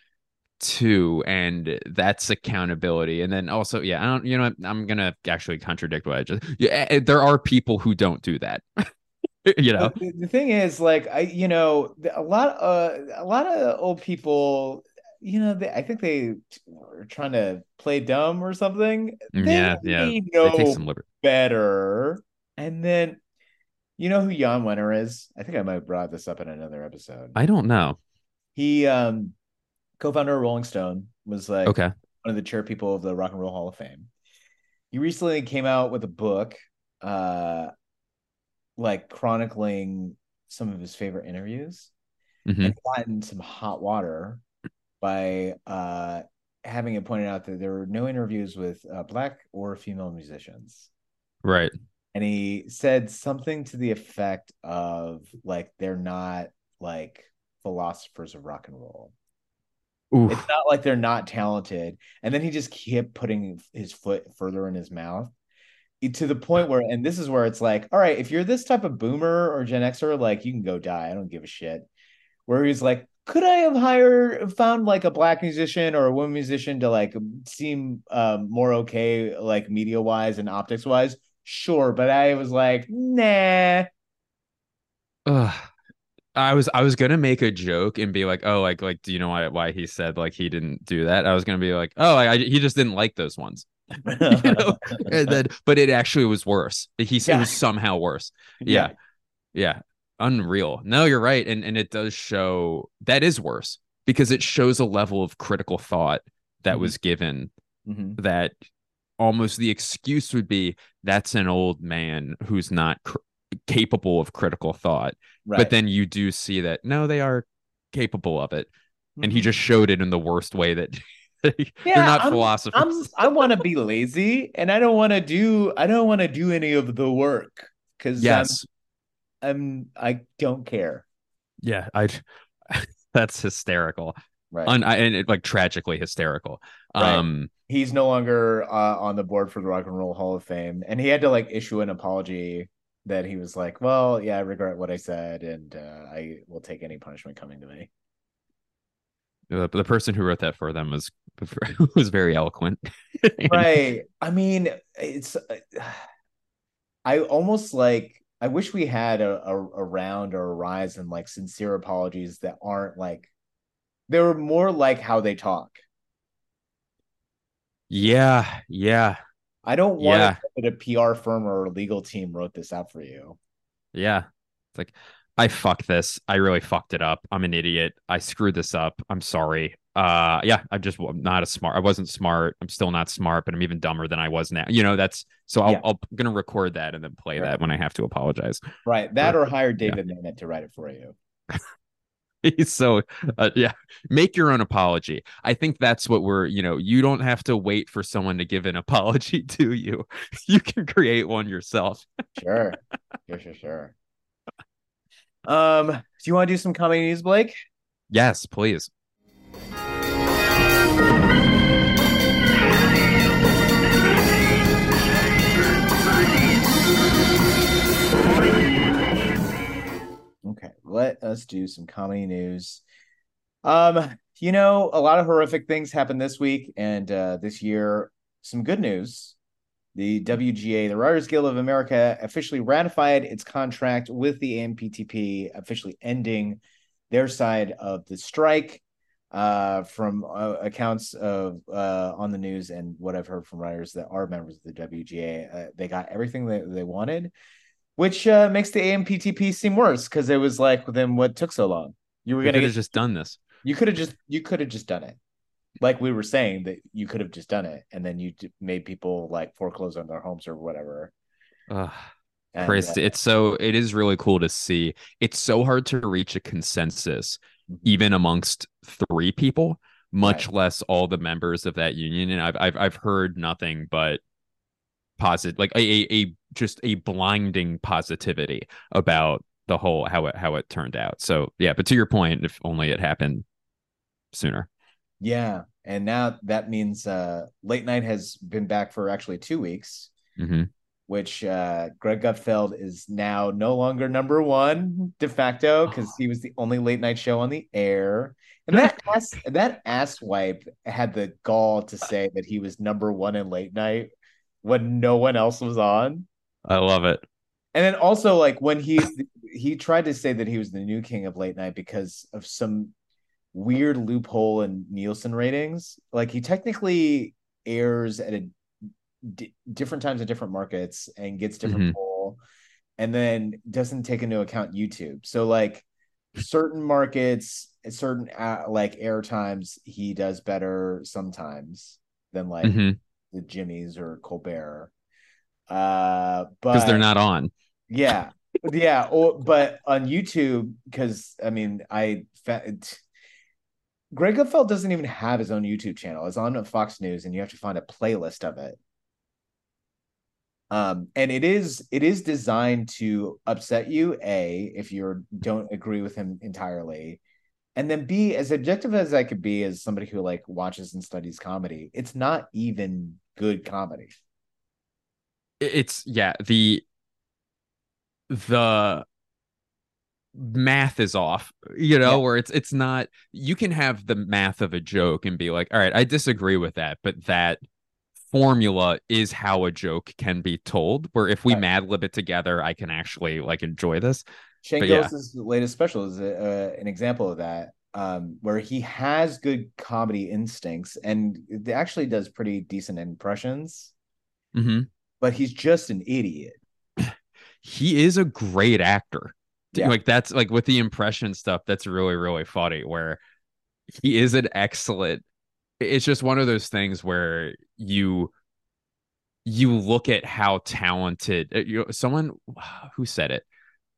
too, and that's accountability. And then also, yeah, I don't, you know, I'm gonna actually contradict what I just. Yeah, eh, there are people who don't do that. you know, the, the thing is like i you know a lot uh a lot of old people you know they, i think they were trying to play dumb or something they yeah, yeah. they They take some liberty. better and then you know who jan wenner is i think i might have brought this up in another episode I don't know. he um co-founder of rolling stone was like Okay. one of the chair people of the rock and roll hall of fame he recently came out with a book uh like chronicling some of his favorite interviews Mhm. and gotten some hot water by uh having it pointed out that there were no interviews with uh, black or female musicians Right. And he said something to the effect of like they're not like philosophers of rock and roll Oof. it's not like they're not talented. And then he just kept putting his foot further in his mouth to the point where, and this is where it's like, all right, if you're this type of boomer or Gen Xer, like you can go die. I don't give a shit. Where he's like, could I have hired, found like a black musician or a woman musician to like seem um, more okay, like media wise and optics wise? Sure. But I was like, nah. I was I was gonna make a joke and be like, oh, like like, do you know why why he said like he didn't do that? I was gonna be like, oh, I, I he just didn't like those ones, you know. and then, but it actually was worse. He Yeah. was somehow worse. Yeah, yeah, unreal. No, you're right, and and it does show that is worse because it shows a level of critical thought that Mhm. was given Mhm. that almost the excuse would be that's an old man who's not cr- capable of critical thought Right. but then you do see that no they are capable of it and he Mhm. just showed it in the worst way that they're not I'm- philosophers I'm I want to be lazy and I don't want to do I don't want to do any of the work cuz yes I'm, I'm I don't care. yeah i that's hysterical Right. Un, and it, like tragically hysterical Right. um He's no longer uh, on the board for the Rock and Roll Hall of Fame and he had to like issue an apology that he was like, "Well, yeah, I regret what I said and uh, I will take any punishment coming to me." the, the person who wrote that for them was was very eloquent And- right i mean it's i almost like i wish we had a, a, a round or a rise in like sincere apologies that aren't like they were more like how they talk yeah yeah i don't want Yeah. that a pr firm or a legal team wrote this out for you Yeah. It's like, I fucked this. I really fucked it up. I'm an idiot. I screwed this up. I'm sorry. Uh yeah, I'm just I'm not a smart. I wasn't smart. I'm still not smart, but I'm even dumber than I was now. You know, that's so I'll, Yeah. I'll I'm gonna record that and then play Right. that when I have to apologize. right that or hire david mamet to write it for you so uh, yeah, make your own apology. I think that's what we're, you know, you don't have to wait for someone to give an apology to you. You can create one yourself. sure sure sure sure um do you want to do some comedy news blake Yes, please. Let us do some comedy news. Um, you know, a lot of horrific things happened this week and uh, this year. Some good news. The WGA, the Writers Guild of America, officially ratified its contract with the AMPTP, officially ending their side of the strike. Uh, from uh, accounts of uh, on the news and what I've heard from writers that are members of the WGA, uh, they got everything that they wanted which uh, makes the AMPTP seem worse because it was like, then what took so long? You were We gonna could get, have just done this. you could have just you could have just done it, like we were saying that you could have just done it, and then you d- made people like foreclose on their homes or whatever. Ugh. And, Christ, uh, it's so it is really cool to see. It's so hard to reach a consensus, Mhm. even amongst three people, much Right. less all the members of that union. And I've I've I've heard nothing but positive, like a, a, a just a blinding positivity about the whole how it how it turned out. So yeah, but to your point, if only it happened sooner. yeah, and now that means uh, late night has been back for actually two weeks. hmm which uh, Greg Gutfeld is now no longer number one de facto because he was the only late night show on the air. And that ass, that ass wipe had the gall to say that he was number one in late night when no one else was on. I love it. And then also like when he he tried to say that he was the new king of late night because of some weird loophole in Nielsen ratings. Like he technically airs at a d- different times in different markets and gets different Mhm. poll and then doesn't take into account YouTube. So like certain markets, certain uh, like air times he does better sometimes than like Mhm. the Jimmys or Colbert. Uh but Because they're not on. yeah, yeah. Or, but on YouTube, because I mean, I Greg Gutfeld doesn't even have his own YouTube channel. It's on Fox News, and you have to find a playlist of it. Um, and it is it is designed to upset you, a if you don't agree with him entirely, and then b as objective as I could be as somebody who like watches and studies comedy, it's not even good comedy. It's yeah the the math is off you know Yeah. where it's it's not you can have the math of a joke and be like all right i disagree with that but that formula is how a joke can be told. Where if we Right. mad lib it together, I can actually like enjoy this. Shane yeah. Latest special is uh, an example of that, um, where he has good comedy instincts and actually does pretty decent impressions, hmm but he's just an idiot. He is a great actor. Yeah. Like that's like with the impression stuff, that's really, really funny. Where he is an excellent. It's just one of those things where you you look at how talented uh, you know, someone who said it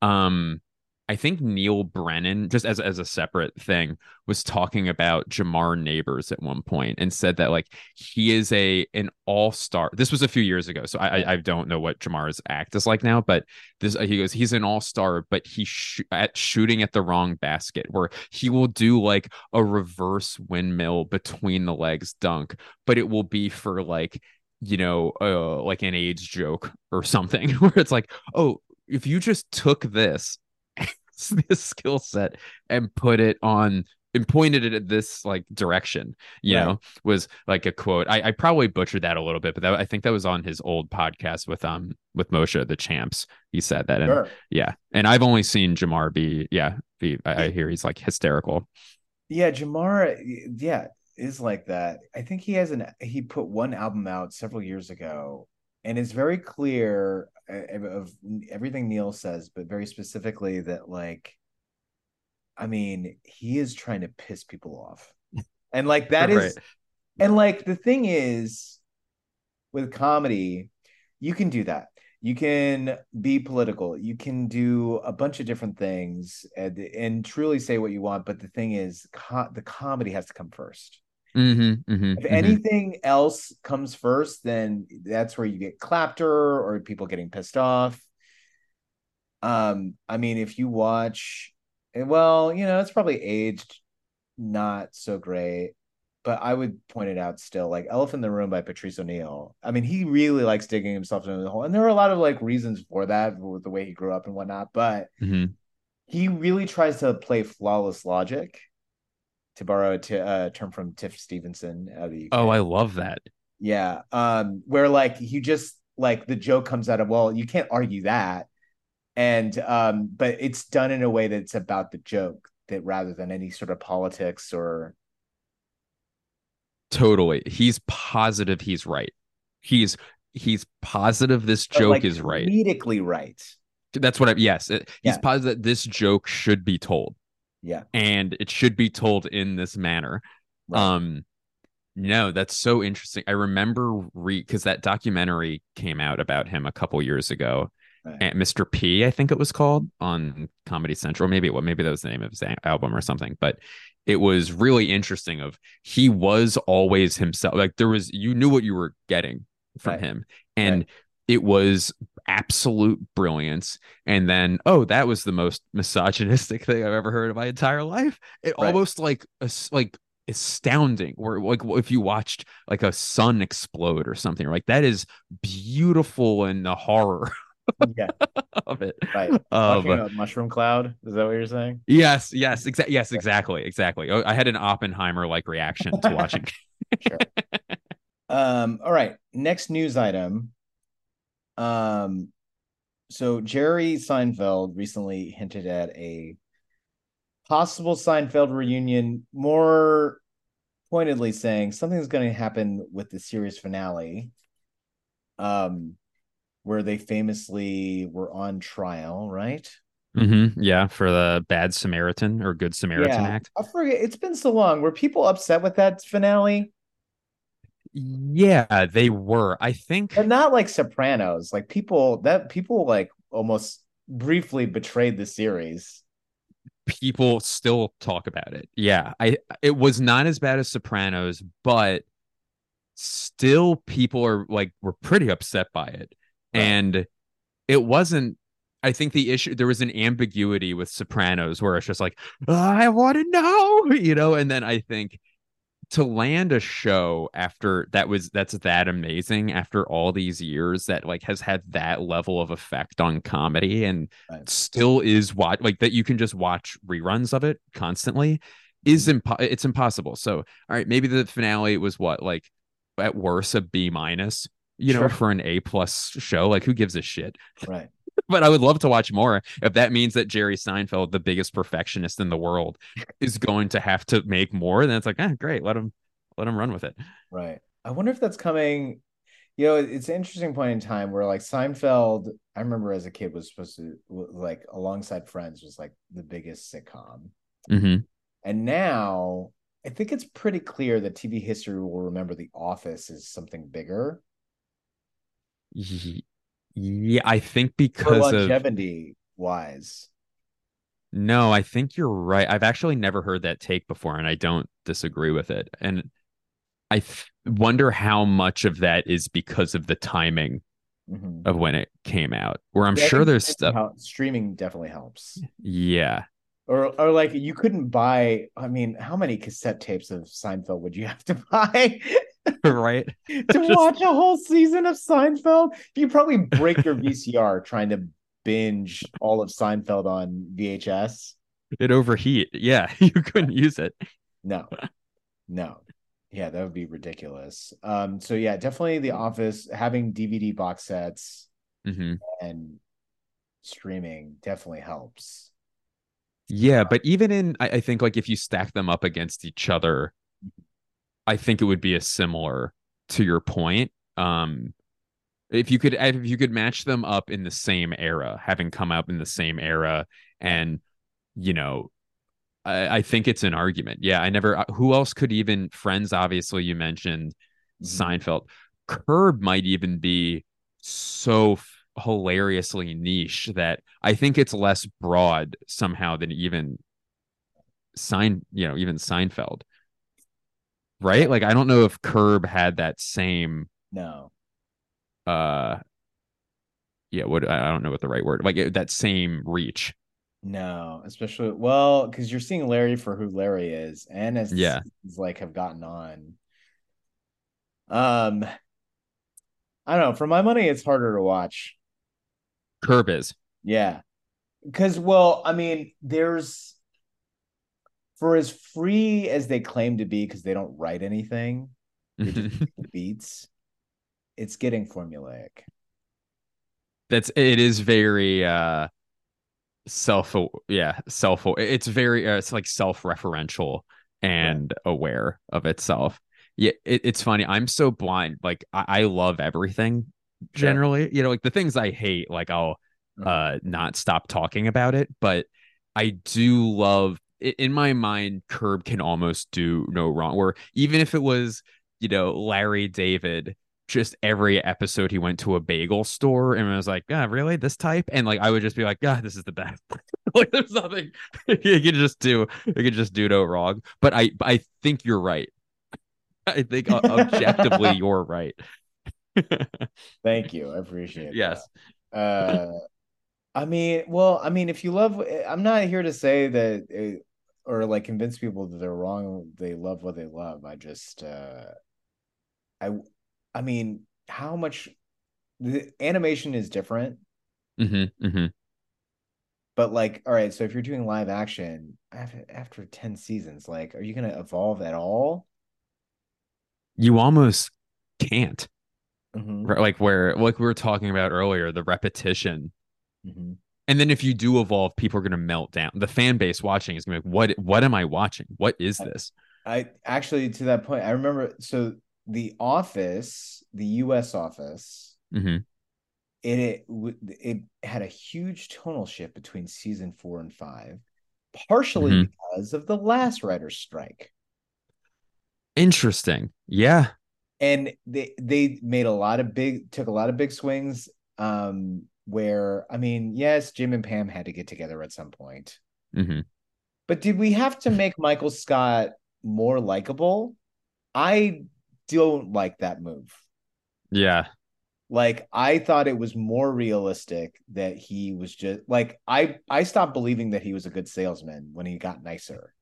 um i think Neal Brennan just as as a separate thing was talking about jamar neighbors at one point and said that like he is a an all-star. This was a few years ago so i i, don't know what jamar's act is like now but this he goes he's an all-star but he's sh- at shooting at the wrong basket where he will do like a reverse windmill between the legs dunk but it will be for like you know, uh, like an AIDS joke or something, where it's like, oh, if you just took this, this skill set and put it on and pointed it at this like direction, you Right. know, was like a quote. I, I probably butchered that a little bit, but that, I think that was on his old podcast with um with Moshe the Champs. He said that, and Sure. yeah, and I've only seen Jamar be yeah be. I, I hear he's like hysterical. Yeah, Jamar, yeah, is like that. I think he has an he put one album out several years ago, and it's very clear uh, of everything Neal says, but very specifically that like, I mean, he is trying to piss people off, and like that is, Right. and like the thing is, with comedy, you can do that. You can be political. You can do a bunch of different things and, and truly say what you want. But the thing is, co- the comedy has to come first. Mm-hmm, mm-hmm, If anything else comes first, then that's where you get clapter or people getting pissed off. Um, I mean, if you watch, eh, well, you know, it's probably aged not so great, but I would point it out still. Like Elephant in the Room by Patrice O'Neal. I mean, he really likes digging himself into the hole, and there are a lot of like reasons for that with the way he grew up and whatnot. But hmm he really tries to play flawless logic, to borrow a t- uh, term from Tiff Stevenson out of the UK. Oh, I love that. Yeah. Um, where like you just like the joke comes out of, well, you can't argue that. And um, but it's done in a way that's about the joke that rather than any sort of politics or Totally. He's positive he's right. He's he's positive this joke like, is right. comedically right. That's what I yes. it- he's Yeah. positive this joke should be told Yeah. and it should be told in this manner. Right. Um no, that's so interesting. I remember re because that documentary came out about him a couple years ago. Right. And Mr. P, I think it was called on Comedy Central. Maybe what maybe that was the name of his album or something. But it was really interesting. Of he was always himself. Like there was you knew what you were getting from Right. him, and it was absolute brilliance. And then oh, that was the most misogynistic thing I've ever heard in my entire life. It Right. almost like a like astounding or like if you watched like a sun explode or something like that is beautiful in the horror yeah. of it Right. um, mushroom cloud. Is that what you're saying? yes yes exactly yes exactly exactly Oh, i had an oppenheimer like reaction to watching Sure. um, all right. Next news item. Um, so Jerry Seinfeld recently hinted at a possible Seinfeld reunion, more pointedly saying something's going to happen with the series finale. Um, where they famously were on trial, right? mm-hmm. yeah for the bad samaritan or good samaritan Yeah. act I forget. It's been so long. Were people upset with that finale? Yeah they were i think but not like Sopranos. Like people that people like almost briefly betrayed the series. people still talk about it yeah i it was not as bad as sopranos but still people are like were pretty upset by it Right. and it wasn't i think the issue there was an ambiguity with sopranos where it's just like i want to know you know and then i think to land a show after that was that's that amazing after all these years that like has had that level of effect on comedy and Right. still is what like that you can just watch reruns of it constantly is mm-hmm. impo- it's impossible so all right maybe the finale was what like at worst a B minus, you Sure. know, for an A plus show. Like who gives a shit? Right. but I would love to watch more. If that means that Jerry Seinfeld, the biggest perfectionist in the world, is going to have to make more, then it's like, ah, great, let him let him run with it. Right. I wonder if that's coming. You know, it's an interesting point in time where like Seinfeld, I remember as a kid was supposed to like alongside Friends was like the biggest sitcom. Mm-hmm. And now I think it's pretty clear that TV history will remember The Office as something bigger Yeah, I think for because of longevity wise. no, I think you're right. I've actually never heard that take before, and I don't disagree with it. And I th- wonder how much of that is because of the timing Mhm. of when it came out. Where I'm Yeah, sure there's stuff. Streaming definitely helps. Yeah, Or, or like you couldn't buy. I mean, how many cassette tapes of Seinfeld would you have to buy right. to Just- watch a whole season of Seinfeld? You probably break your VCR trying to binge all of Seinfeld on VHS. It overheat. Yeah, you couldn't use it. No, no, yeah, that would be ridiculous. Um, so yeah, definitely The Office having DVD box sets hmm and streaming definitely helps. Yeah, but even in, I, I think like if you stack them up against each other, I think it would be a similar to your point. Um, if you could, if you could match them up in the same era, having come out in the same era, and you know, I, I think it's an argument. Yeah, I never. Who else could even? Friends, obviously, you mentioned Mhm. Seinfeld. Curb might even be so f- hilariously niche that I think it's less broad somehow than even Sein, you know, even Seinfeld. Right? Like I don't know if Curb had that same No, uh yeah, what I don't know what the right word like it- that same reach. no, especially well because you're seeing Larry for who Larry is, and as Yeah. like have gotten on. Um, I don't know. For my money, it's harder to watch. Curb is. Yeah. Because, well, I mean, there's for as free as they claim to be, because they don't write anything, they just make the beats, it's getting formulaic. That's it is very uh self yeah, self it's very uh, it's like self-referential and aware of itself. Yeah, it, it's funny. I'm so blind. Like I, I love everything generally. You know, like the things I hate, like I'll Mhm. uh not stop talking about it but i do love in my mind curb can almost do no wrong where even if it was you know larry david just every episode he went to a bagel store and I was like yeah really this type and like i would just be like god this is the best like there's nothing you could just do you could just do no wrong but i i think you're right i think uh, objectively you're right Thank you. I appreciate it. yes. Uh, I mean, well, I mean, if you love, I'm not here to say that it, or like convince people that they're wrong. They love what they love. I just, uh, I, I mean, how much the animation is different, hmm hmm but like, all right, so if you're doing live action after after 10 seasons, like, are you going to evolve at all? you almost can't Mhm, like where like we were talking about earlier the repetition mhm. And then if you do evolve people are going to melt down the fan base watching is going to be like what what am i watching what is this I actually, to that point, I remember. So the office, the U.S. office, hmm it it, it had a huge tonal shift between season four and five, partially Mhm. because of the last writer's strike. interesting yeah And they they made a lot of big took a lot of big swings. Um, where I mean, yes, Jim and Pam had to get together at some point, hmm but did we have to make Michael Scott more likable? I don't like that move. yeah. Like i thought it was more realistic that he was just like i i stopped believing that he was a good salesman when he got nicer.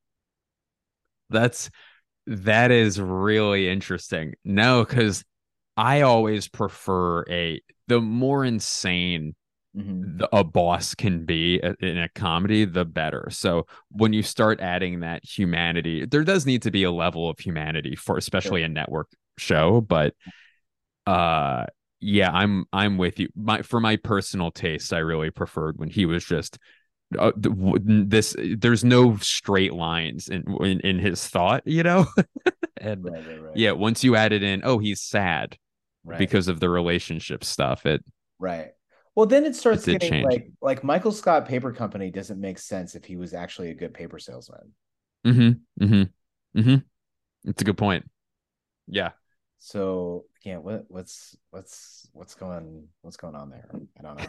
That's that is really interesting. No because i always prefer a the more insane Mhm. the, a boss can be a- in a comedy, the better. So when you start adding that humanity, there does need to be a level of humanity for especially a network show, but uh yeah, I'm I'm with you. My for my personal taste, I really preferred when he was just uh, this there's no straight lines in in, in his thought, you know? and right, right, right. yeah, once you added in, oh, he's sad because of the relationship stuff, it Right. Well, then it starts it getting change. like like Michael Scott Paper Company doesn't make sense if he was actually a good paper salesman. Mm-hmm. Mm-hmm. Mm-hmm. It's a good point. Yeah. So yeah, what what's what's what's going what's going on there? I don't know.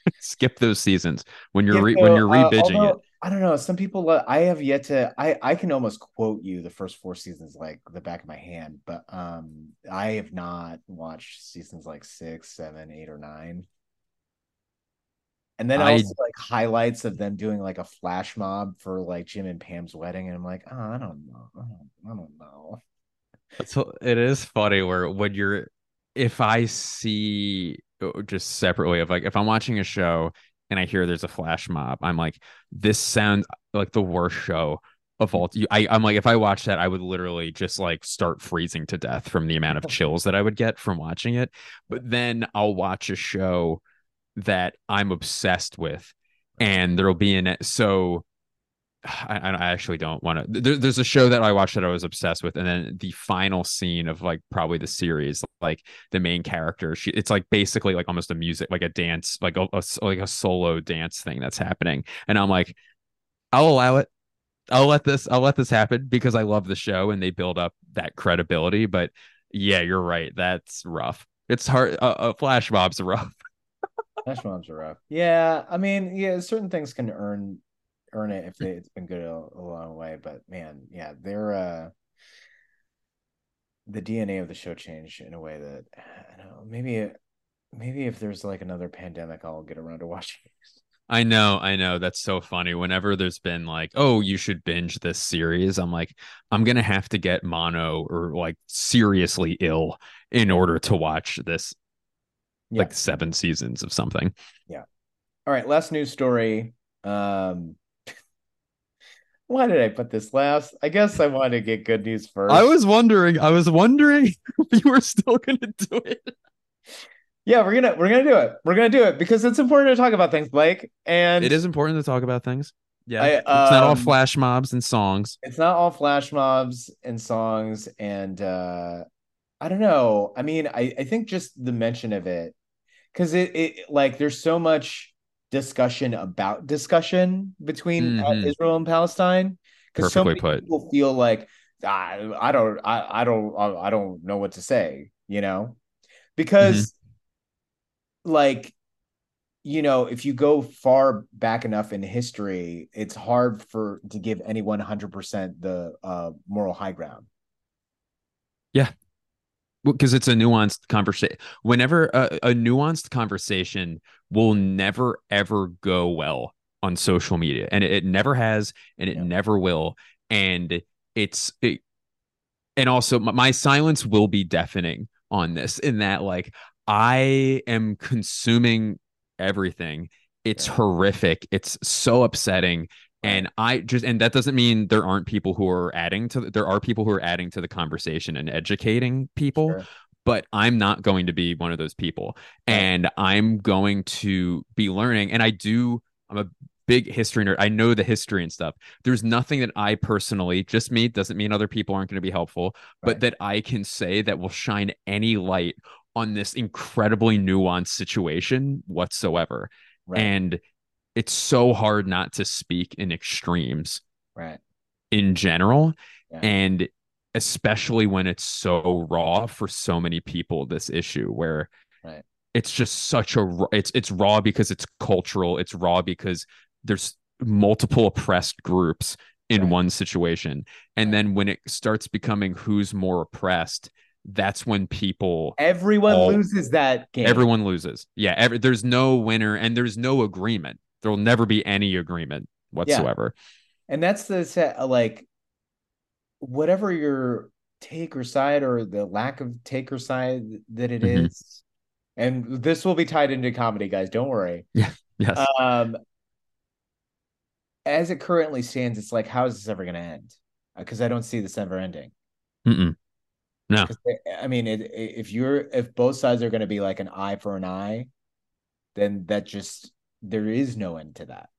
Skip those seasons when you're yeah, re- so, when you're uh, rebinging it. I don't know. Some people I have yet to. I I can almost quote you the first four seasons like the back of my hand, but um, I have not watched seasons like six, seven, eight, or nine. And then I, also like highlights of them doing like a flash mob for like Jim and Pam's wedding, and I'm like, oh, I don't know, I don't, I don't know. So it is funny where when you're, if I see uh, Uh, just separately of like if I'm watching a show and I hear there's a flash mob, I'm like, this sounds like the worst show of all. I, I'm like, if I watch that, I would literally just like start freezing to death from the amount of chills that I would get from watching it. But then I'll watch a show that I'm obsessed with, and there'll be in it. So I, I actually don't want to. There, there's a show that I watched that I was obsessed with, and then the final scene of like probably the series, like the main character, she it's like basically like almost a music, like a dance, like a, a like a solo dance thing that's happening, and I'm like, I'll allow it. I'll let this. I'll let this happen because I love the show and they build up that credibility. But yeah, you're right. That's rough. It's hard. Uh, uh, flash mobs are rough. Flash mobs are rough. Yeah, I mean, yeah, certain things can earn earn it if they, it's been good a, long way. But man, yeah, they're uh the DNA of the show changed in a way that I don't know. Maybe maybe if there's like another pandemic, I'll get around to watching. I know, I know. That's so funny. Whenever there's been like, oh, you should binge this series, I'm like, I'm gonna have to get mono or like seriously ill in order to watch this yeah. like seven seasons of something. Yeah. All right. Last news story. Um, why did I put this last? I guess I wanted to get good news first. I was wondering. I was wondering if you were still going to do it. Yeah, we're gonna we're gonna do it. We're gonna do it because it's important to talk about things, Blake. And it is important to talk about things. Yeah, I, um, it's not all um, flash mobs and songs. It's not all flash mobs and songs, and uh I don't know. I mean, I I think just the mention of it because it, it like there's so much discussion about discussion between uh, mm-hmm. Israel and Palestine because so many put. people feel like I, I don't I, I don't I don't know what to say you know because mm-hmm. like you know if you go far back enough in history it's hard for to give anyone 100% the uh, moral high ground because it's a nuanced conversation. Whenever a, a, nuanced conversation will never ever go well on social media, and it, it never has, and it yeah. never will, and it's it, and also my silence will be deafening on this. In that, like, I am consuming everything. It's yeah. horrific. It's so upsetting and i just and that doesn't mean there aren't people who are adding to there are people who are adding to the conversation and educating people sure. but i'm not going to be one of those people and i'm going to be learning and i do i'm a big history nerd i know the history and stuff there's nothing that i personally just me doesn't mean other people aren't going to be helpful right. but that i can say that will shine any light on this incredibly nuanced situation whatsoever right. and it's so hard not to speak in extremes right. in general. Yeah. and especially when it's so raw for so many people this issue where right. it's just such a it's it's raw because it's cultural. It's raw because there's multiple oppressed groups in right. one situation. And then when it starts becoming who's more oppressed that's when people everyone all, loses that game. Everyone loses. Yeah every, there's no winner and there's no agreement there will never be any agreement whatsoever. Yeah. And that's the set like whatever your take or side or the lack of take or side that it mm-hmm. is, And this will be tied into comedy, guys. Don't worry. Yeah. Yes. Um as it currently stands, it's like, how is this ever gonna end? Because uh, I don't see this ever ending. Mm-mm. No. I mean, it, it, if you're if both sides are going to be like an eye for an eye, then that just there is no end to that.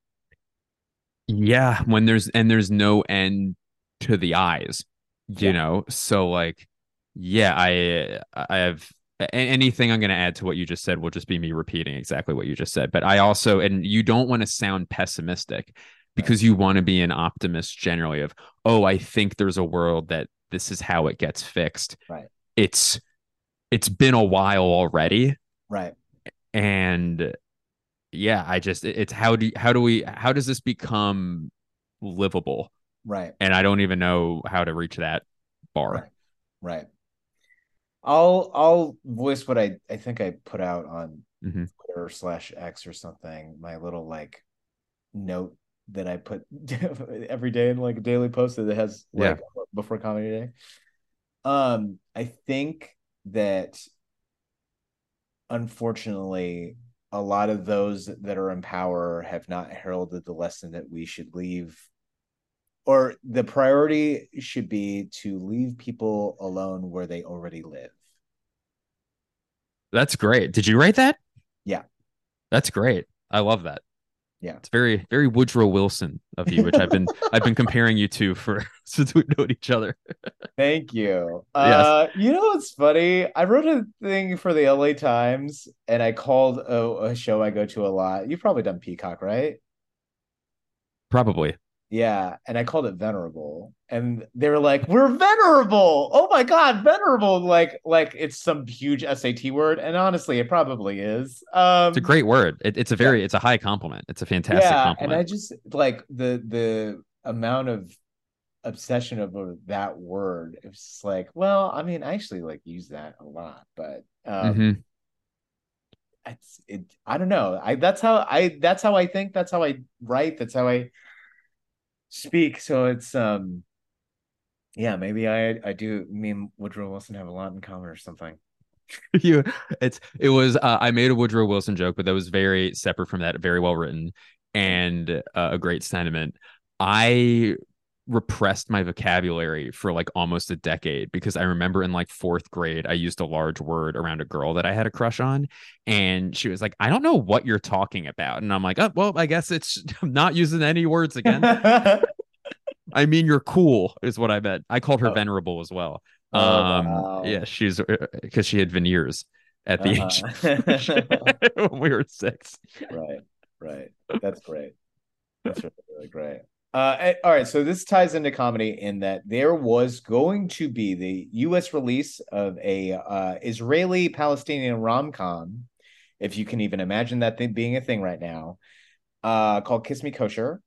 Yeah, when there's and there's no end to the eyes, you Yeah. know. So like, yeah, I I have anything I'm going to add to what you just said will just be me repeating exactly what you just said. But I also and you don't want to sound pessimistic because you want to be an optimist generally of, oh, I think there's a world that this is how it gets fixed. Right. It's it's been a while already Right. and yeah i just it's how do how do we how does this become livable Right. and i don't even know how to reach that bar Right. Right. I'll I'll voice what I I think I put out on Mhm. Twitter slash X or something. My little like note that I put every day in like a daily post that has like before comedy day. Um, I think that unfortunately a lot of those that are in power have not heralded the lesson that we should leave. Or the priority should be to leave people alone where they already live. that's great. Did you write that? Yeah. that's great. I love that Yeah. it's very very woodrow wilson of you which i've been i've been comparing you to for since we've known each other Thank you. Yes. Uh, you know what's funny? I wrote a thing for the LA Times and I called a, a show I go to a lot. You've probably done Peacock, right? probably Yeah, and I called it venerable, and they were like, "We're venerable! Oh my god, venerable!" Like, like it's some huge SAT word, and honestly, it probably is. Um, it's a great word it, it's a very it's a high compliment it's a fantastic yeah, compliment and I just like the the amount of obsession over that word. It's like, well, I mean, I actually like use that a lot, but um, Mhm. it's it. I don't know. I that's how I that's how I think. That's how I write. That's how I speak. So it's um, yeah, maybe I I do. Me and Woodrow Wilson have a lot in common or something. you it's it was uh, i made a woodrow wilson joke but that was very separate from that very well written and uh, a great sentiment i repressed my vocabulary for like almost a decade because i remember in like fourth grade i used a large word around a girl that i had a crush on and she was like i don't know what you're talking about and i'm like oh well i guess it's i'm not using any words again. I mean you're cool is what i meant. I called her Oh. venerable as well. Oh, um wow. yeah she's because she had veneers at the Uh-huh. age when we were six. Right right. That's great. That's really, really great uh all right so this ties into comedy in that there was going to be the us release of a uh israeli palestinian rom-com if you can even imagine that thing being a thing right now uh called kiss me kosher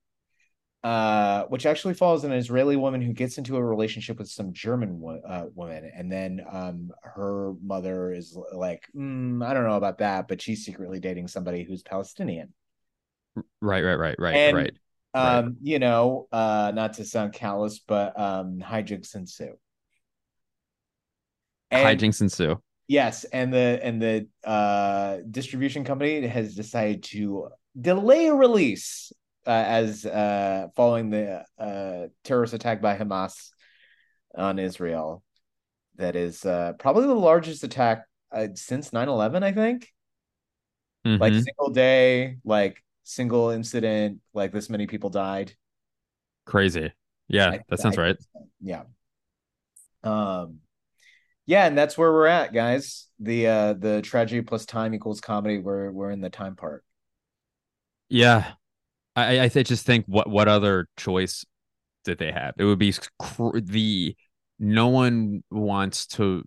uh, which actually follows an Israeli woman who gets into a relationship with some German wo- uh, woman, and then um, her mother is like, "Mm, I don't know about that, but she's secretly dating somebody who's Palestinian. right right right right And, right Um, you know, uh, not to sound callous, but um, hijinks ensue. And- hijinks ensue Yes, and the and the uh, distribution company has decided to delay a release uh, as uh, following the uh, terrorist attack by Hamas on Israel. That is uh, probably the largest attack uh, since 9-11, I think. Like Mhm. single day, like single incident, like this many people died. crazy yeah I- that sounds I- right Yeah. Um yeah, and that's where we're at, guys. The uh the tragedy plus time equals comedy. We're we're in the time part. yeah i i I th- just think what what other choice did they have it would be cr- the no one wants to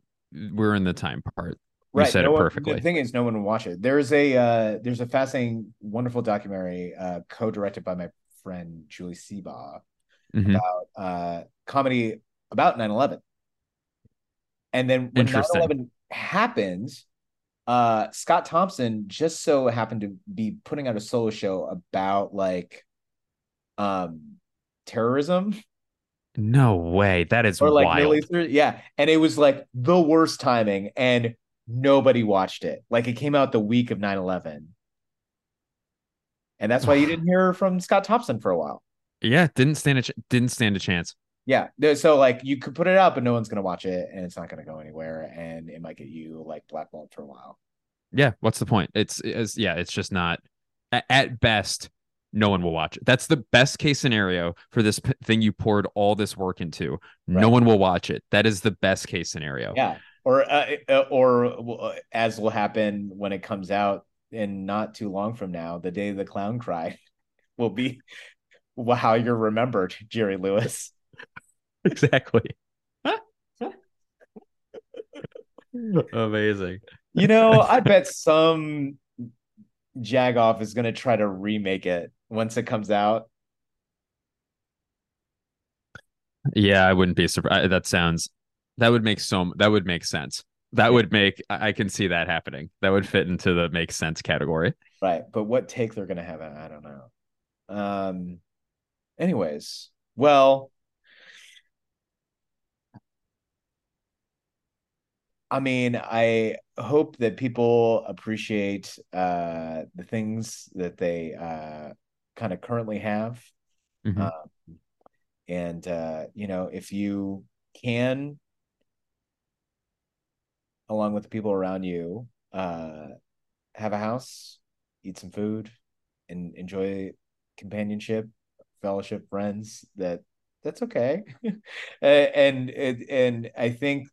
we're in the time part You said no it one- perfectly. The thing is no one will watch it. There's a uh there's a fascinating, wonderful documentary uh co-directed by my friend Julie Seabaugh Mhm. about uh comedy about 9-11. And then when 9-11 happens, uh Scott Thompson just so happened to be putting out a solo show about like um terrorism no way that is or like wild Eastern. Yeah. And it was like the worst timing and nobody watched it. Like it came out the week of 9-11. And that's why you didn't hear from Scott Thompson for a while. yeah didn't stand a ch- didn't stand a chance Yeah. So like you could put it out, but no one's gonna watch it and it's not gonna go anywhere and it might get you like blackballed for a while. Yeah, what's the point? It's, it's yeah, it's just not at, best no one will watch it. That's the best case scenario for this p- thing you poured all this work into. No one will watch it. That is the best case scenario. Yeah. Or uh, uh, or uh, as will happen when it comes out in not too long from now, the day the clown cried will be how you're remembered, Jerry Lewis. Exactly. Amazing. You know, I bet some jagoff is gonna try to remake it once it comes out. Yeah, I wouldn't be surprised. That sounds that would make so that would make sense. That would make I can see that happening. That would fit into the make sense category. Right. But what take they're gonna have, I don't know. Um anyways, well I mean, I hope that people appreciate uh the things that they uh kind of currently have. Mhm. Um, and uh, you know, if you can along with the people around you, uh have a house, eat some food, and enjoy companionship, fellowship, friends, that that's okay. And and and I think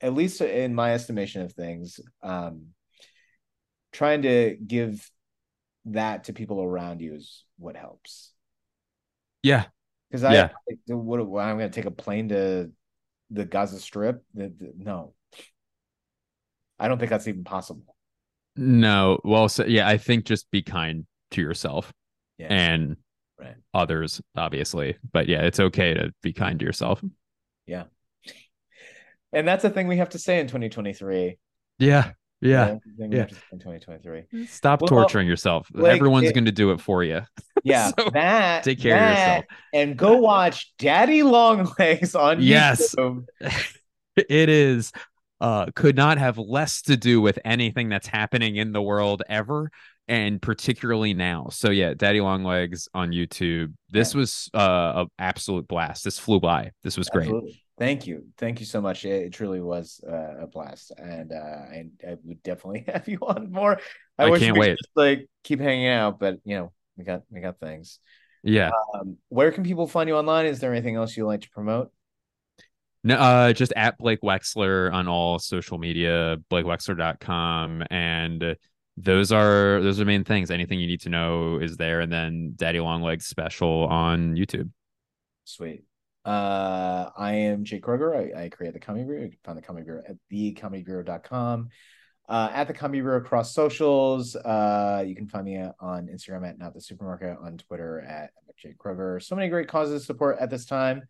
at least in my estimation of things, um, trying to give that to people around you is what helps. Yeah. Because I, Yeah. What I'm going to take a plane to the Gaza Strip? The- the- no, I don't think that's even possible. No. Well, so, yeah, I think just be kind to yourself Yeah, and right. others, obviously. But yeah, it's okay to be kind to yourself. Yeah. And that's a thing we have to say in 2023. Yeah. Yeah. That's the thing we Yeah. have to say in 2023. Mm-hmm. Stop Well, torturing yourself. like, Everyone's it- going to do it for you. Yeah, So, that take care of yourself. and go watch Daddy Long Legs on Yes. YouTube. it is uh could not have less to do with anything that's happening in the world ever and particularly now so yeah daddy Long Legs on youtube this was uh a absolute blast this flew by this was great Absolutely. Thank you. Thank you so much. It, it truly was uh, a blast. And uh, I, I would definitely have you on more. I wish can't we could wait. just, like keep hanging out, but you know, we got we got things. yeah Um, where can people find you online? Is there anything else you'd like to promote? No uh just at blake wexler on all social media blakewexler.com and those are those are main things anything you need to know is there and then daddy Long Legs special on youtube Sweet. Uh, I am Jake Kroeger. I, I create the Comedy Bureau. You can find the Comedy Bureau at thecomedybureau.com. Uh, at the Comedy Bureau across socials. Uh, you can find me on Instagram at not the supermarket, on Twitter at Jake Kroeger. So many great causes to support at this time.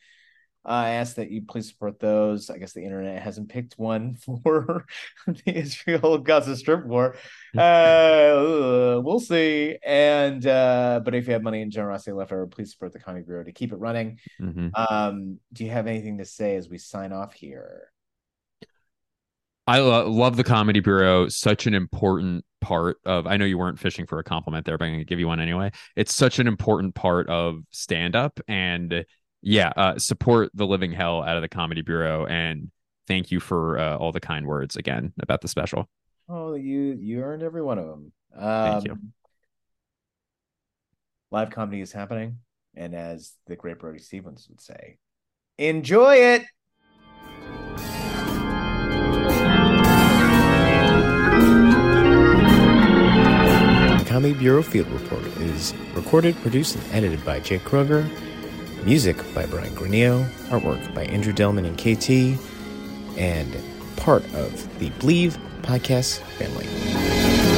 I ask that you please support those. I guess the internet hasn't picked one for the Israel Gaza Strip war. Uh, we'll see. And uh, but if you have money and generosity left over, please support the Comedy Bureau to keep it running. Mhm. Um, do you have anything to say as we sign off here? I lo- love the Comedy Bureau. Such an important part of. I know you weren't fishing for a compliment there, but I'm going to give you one anyway. It's such an important part of stand up, and yeah, uh, support the living hell out of the Comedy Bureau, and thank you for uh, all the kind words again about the special. Oh, you you earned every one of them. Um, Thank you. Live comedy is happening, and as the great Brody Stevens would say, enjoy it. The Comedy Bureau Field Report is recorded, produced, and edited by Jake Kroeger. Music by Brian Granillo. Artwork by Andrew Delman and KT. And part of the Bleav podcast family.